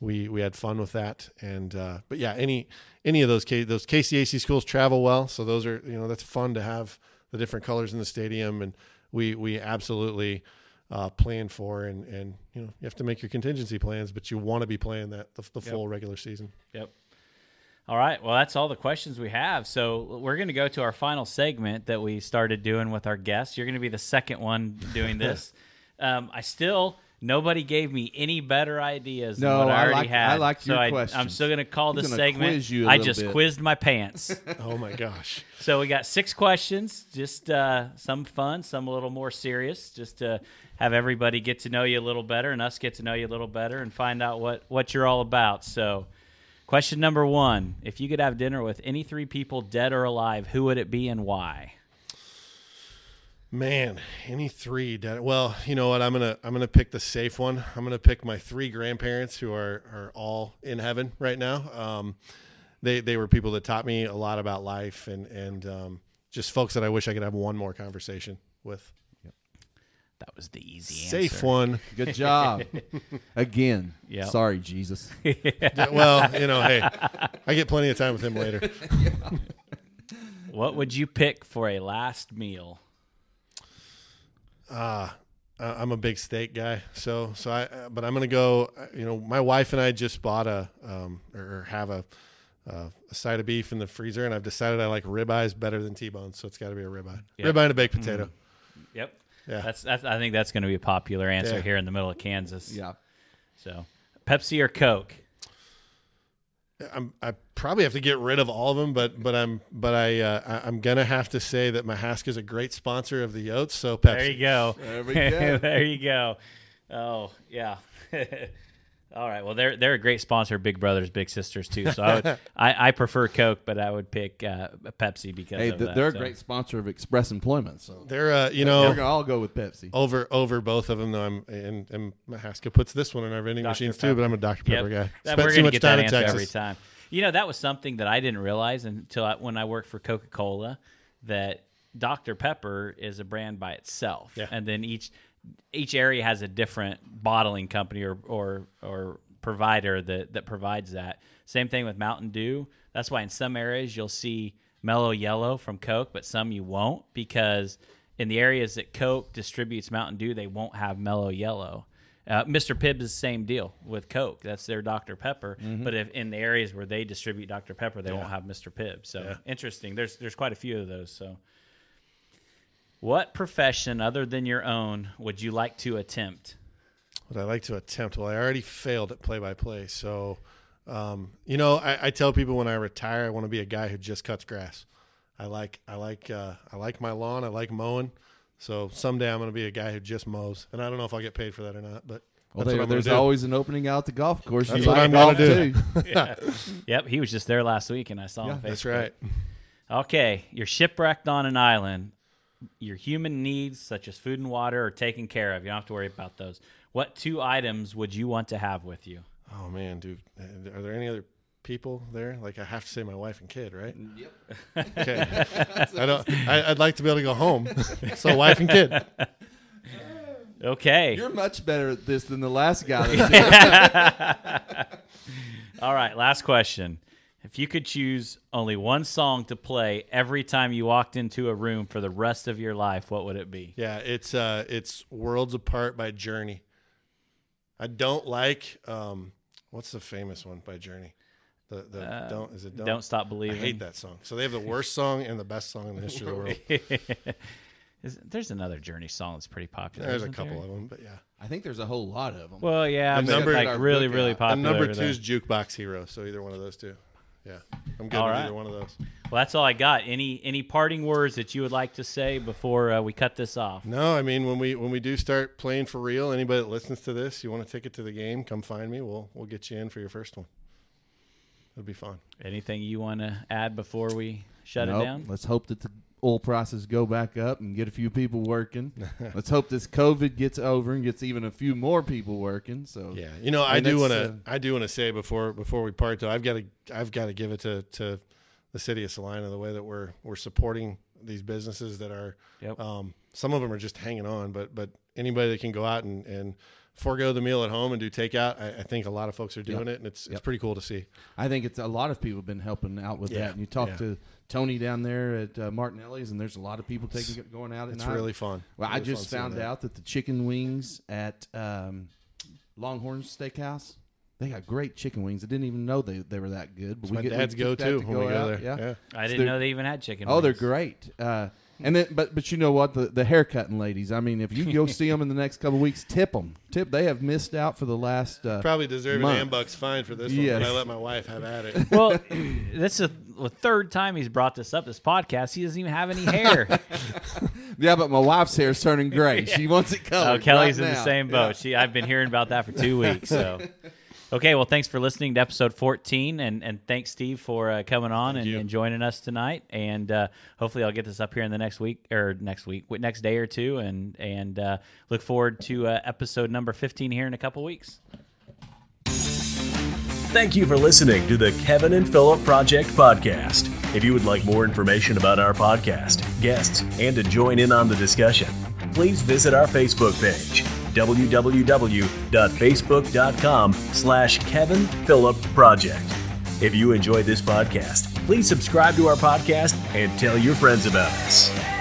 we we had fun with that, and uh, but yeah, any any of those K, those KCAC schools travel well, so those are you know that's fun to have the different colors in the stadium, and we we absolutely. Uh, plan for and and you know you have to make your contingency plans, but you want to be playing that the, the full regular season. Yep. All right. Well, that's all the questions we have. So we're going to go to our final segment that we started doing with our guests. You're going to be the second one doing this. um, I still Nobody gave me any better ideas No, than what I, I already like- had. I liked so your I, I'm still going to call He's this segment. quiz you a I just bit. quizzed my pants. Oh my gosh. so we got six questions, just uh, some fun, some a little more serious, just to have everybody get to know you a little better and us get to know you a little better and find out what, what you're all about. So, question number one If you could have dinner with any three people, dead or alive, who would it be and why? Man, any three? Dead. Well, you know what? I'm gonna I'm gonna pick the safe one. I'm gonna pick my three grandparents who are are all in heaven right now. Um, they they were people that taught me a lot about life and and um, just folks that I wish I could have one more conversation with. That was the easy Safe answer. one. Good job. Again. Yep. Sorry, Jesus. well, you know, hey, I get plenty of time with him later. What would you pick for a last meal? Uh, I'm a big steak guy, so so I. uh, But I'm gonna go. uh, You know, my wife and I just bought a um or have a uh, a side of beef in the freezer, and I've decided I like ribeyes better than T-bones, so it's got to be a ribeye. Yeah. Ribeye and a baked potato. Yep. Yeah. That's, that's I think that's going to be a popular answer Yeah. here in the middle of Kansas. Yeah. So, Pepsi or Coke? I'm I probably have to get rid of all of them, but but I'm but I uh, I- I'm gonna have to say that Mahaska is a great sponsor of the Yotes, so Pepsi. There you go. There we go. there you go. Oh yeah. All right. Well, they're they're a great sponsor, Big Brothers Big Sisters too. So I would, I, I prefer Coke, but I would pick uh, Pepsi because Hey, of th- that. they're a great sponsor of Express Employment. So They're uh, you we're know gonna all go with Pepsi. over over both of them though. I'm and and Mahaska puts this one in our vending Dr. machines Pepper. too, but I'm a Dr Yep. Pepper guy. That- Spent we're too gonna much get time that in answer Texas. every time. You know, that was something that I didn't realize until I, when I worked for Coca Cola that Dr Pepper is a brand by itself, Yeah. and then each each area has a different bottling company or or, or provider that that provides that. Same thing with Mountain Dew. That's why in some areas you'll see Mellow Yellow from Coke, but some you won't because in the areas that Coke distributes Mountain Dew, they won't have Mellow Yellow. Uh, Mr. Pibb is the same deal with Coke. That's their Dr. Pepper. But if in the areas where they distribute Dr. Pepper, they won't have Mr. Pibb. So Yeah. interesting. There's there's quite a few of those. So, what profession other than your own would you like to attempt? What I like to attempt. Well, I already failed at play by play, so um, you know, I, I tell people when I retire, I want to be a guy who just cuts grass. I like I like uh, I like my lawn. I like mowing. So someday I'm going to be a guy who just mows, and I don't know if I'll get paid for that or not. But Well, that's there- what I'm there's do. always an opening out the golf course. That's You what I'm gonna golf, do. too. Yep, he was just there last week, and I saw him. on That's right. Okay, you're shipwrecked on an island. Your human needs, such as food and water, are taken care of. You don't have to worry about those. What two items would you want to have with you? Oh man, dude, are there any other people there? Like I have to say my wife and kid, right? Mm, yep. Okay. I don't. I, I'd like to be able to go home. so wife and kid. Okay. You're much better at this than the last guy. All right, last question. If you could choose only one song to play every time you walked into a room for the rest of your life, what would it be? Yeah, it's uh, it's Worlds Apart by Journey. I don't like um, what's the famous one by Journey? The the Uh, don't is it don't, Don't, Stop believing. I hate that song. So they have the worst song and the best song in the history of the world. Is- There's another Journey song that's pretty popular. There's a couple there? of them, but yeah. I think there's a whole lot of them. Well, yeah, The but number- like really, really popular. And number two is Jukebox Hero. So either one of those two. Yeah, I'm good All with right. either one of those. Well, that's all I got. Any any parting words that you would like to say before uh, we cut this off? No, I mean when we when we do start playing for real, anybody that listens to this, you want a ticket to the game, come find me. We'll we'll get you in for your first one. It'll be fun. Anything you want to add before we shut Nope. it down? Let's hope that the oil prices go back up and get a few people working. Let's hope this COVID gets over and gets even a few more people working. So Yeah, you know, I do want to. uh, I do want to say before before we part, though, I've got to. I've got to give it to to the city of Salina the way that we're we're supporting these businesses that are. Yep. Um, some of them are just hanging on, but but anybody that can go out and and forego the meal at home and do takeout, I, I think a lot of folks are doing it, and it's it's Yep. pretty cool to see. I think it's a lot of people have been helping out with Yeah, that. And you talk yeah. to Tony down there at uh, Martinelli's, and there's a lot of people taking going out at It's night. really fun. Well, I just found that. out that the chicken wings at um, Longhorn Steakhouse, they got great chicken wings. I didn't even know they, they were that good. But my we get, dad's we go-to to when we go out, there. Yeah. Yeah. I So didn't they're- know they even had chicken. Oh, they're great. Uh, And then, but but you know what? The the haircutting ladies. I mean, if you go see them in the next couple of weeks, tip them. Tip. They have missed out for the last. Uh, Probably deserve month. an AMBUCS fine for this Yes. one, but I let my wife have at it. Well, this is the third time he's brought this up. This podcast, he doesn't even have any hair. Yeah, but my wife's hair is turning gray. She wants it colored. Oh, Kelly's right in the same boat. She, I've been hearing about that for two weeks. So, okay. Well, thanks for listening to episode 14, and and thanks Steve for uh, coming on and, and joining us tonight. And uh, hopefully, I'll get this up here in the next week or next week, next day or two, and and uh, look forward to uh, episode number 15 here in a couple weeks. Thank you for listening to the Kevin and Phillip Project podcast. If you would like more information about our podcast, guests, and to join in on the discussion, please visit our Facebook page, www.facebook.com slash Kevin Phillip Project. If you enjoyed this podcast, please subscribe to our podcast and tell your friends about us.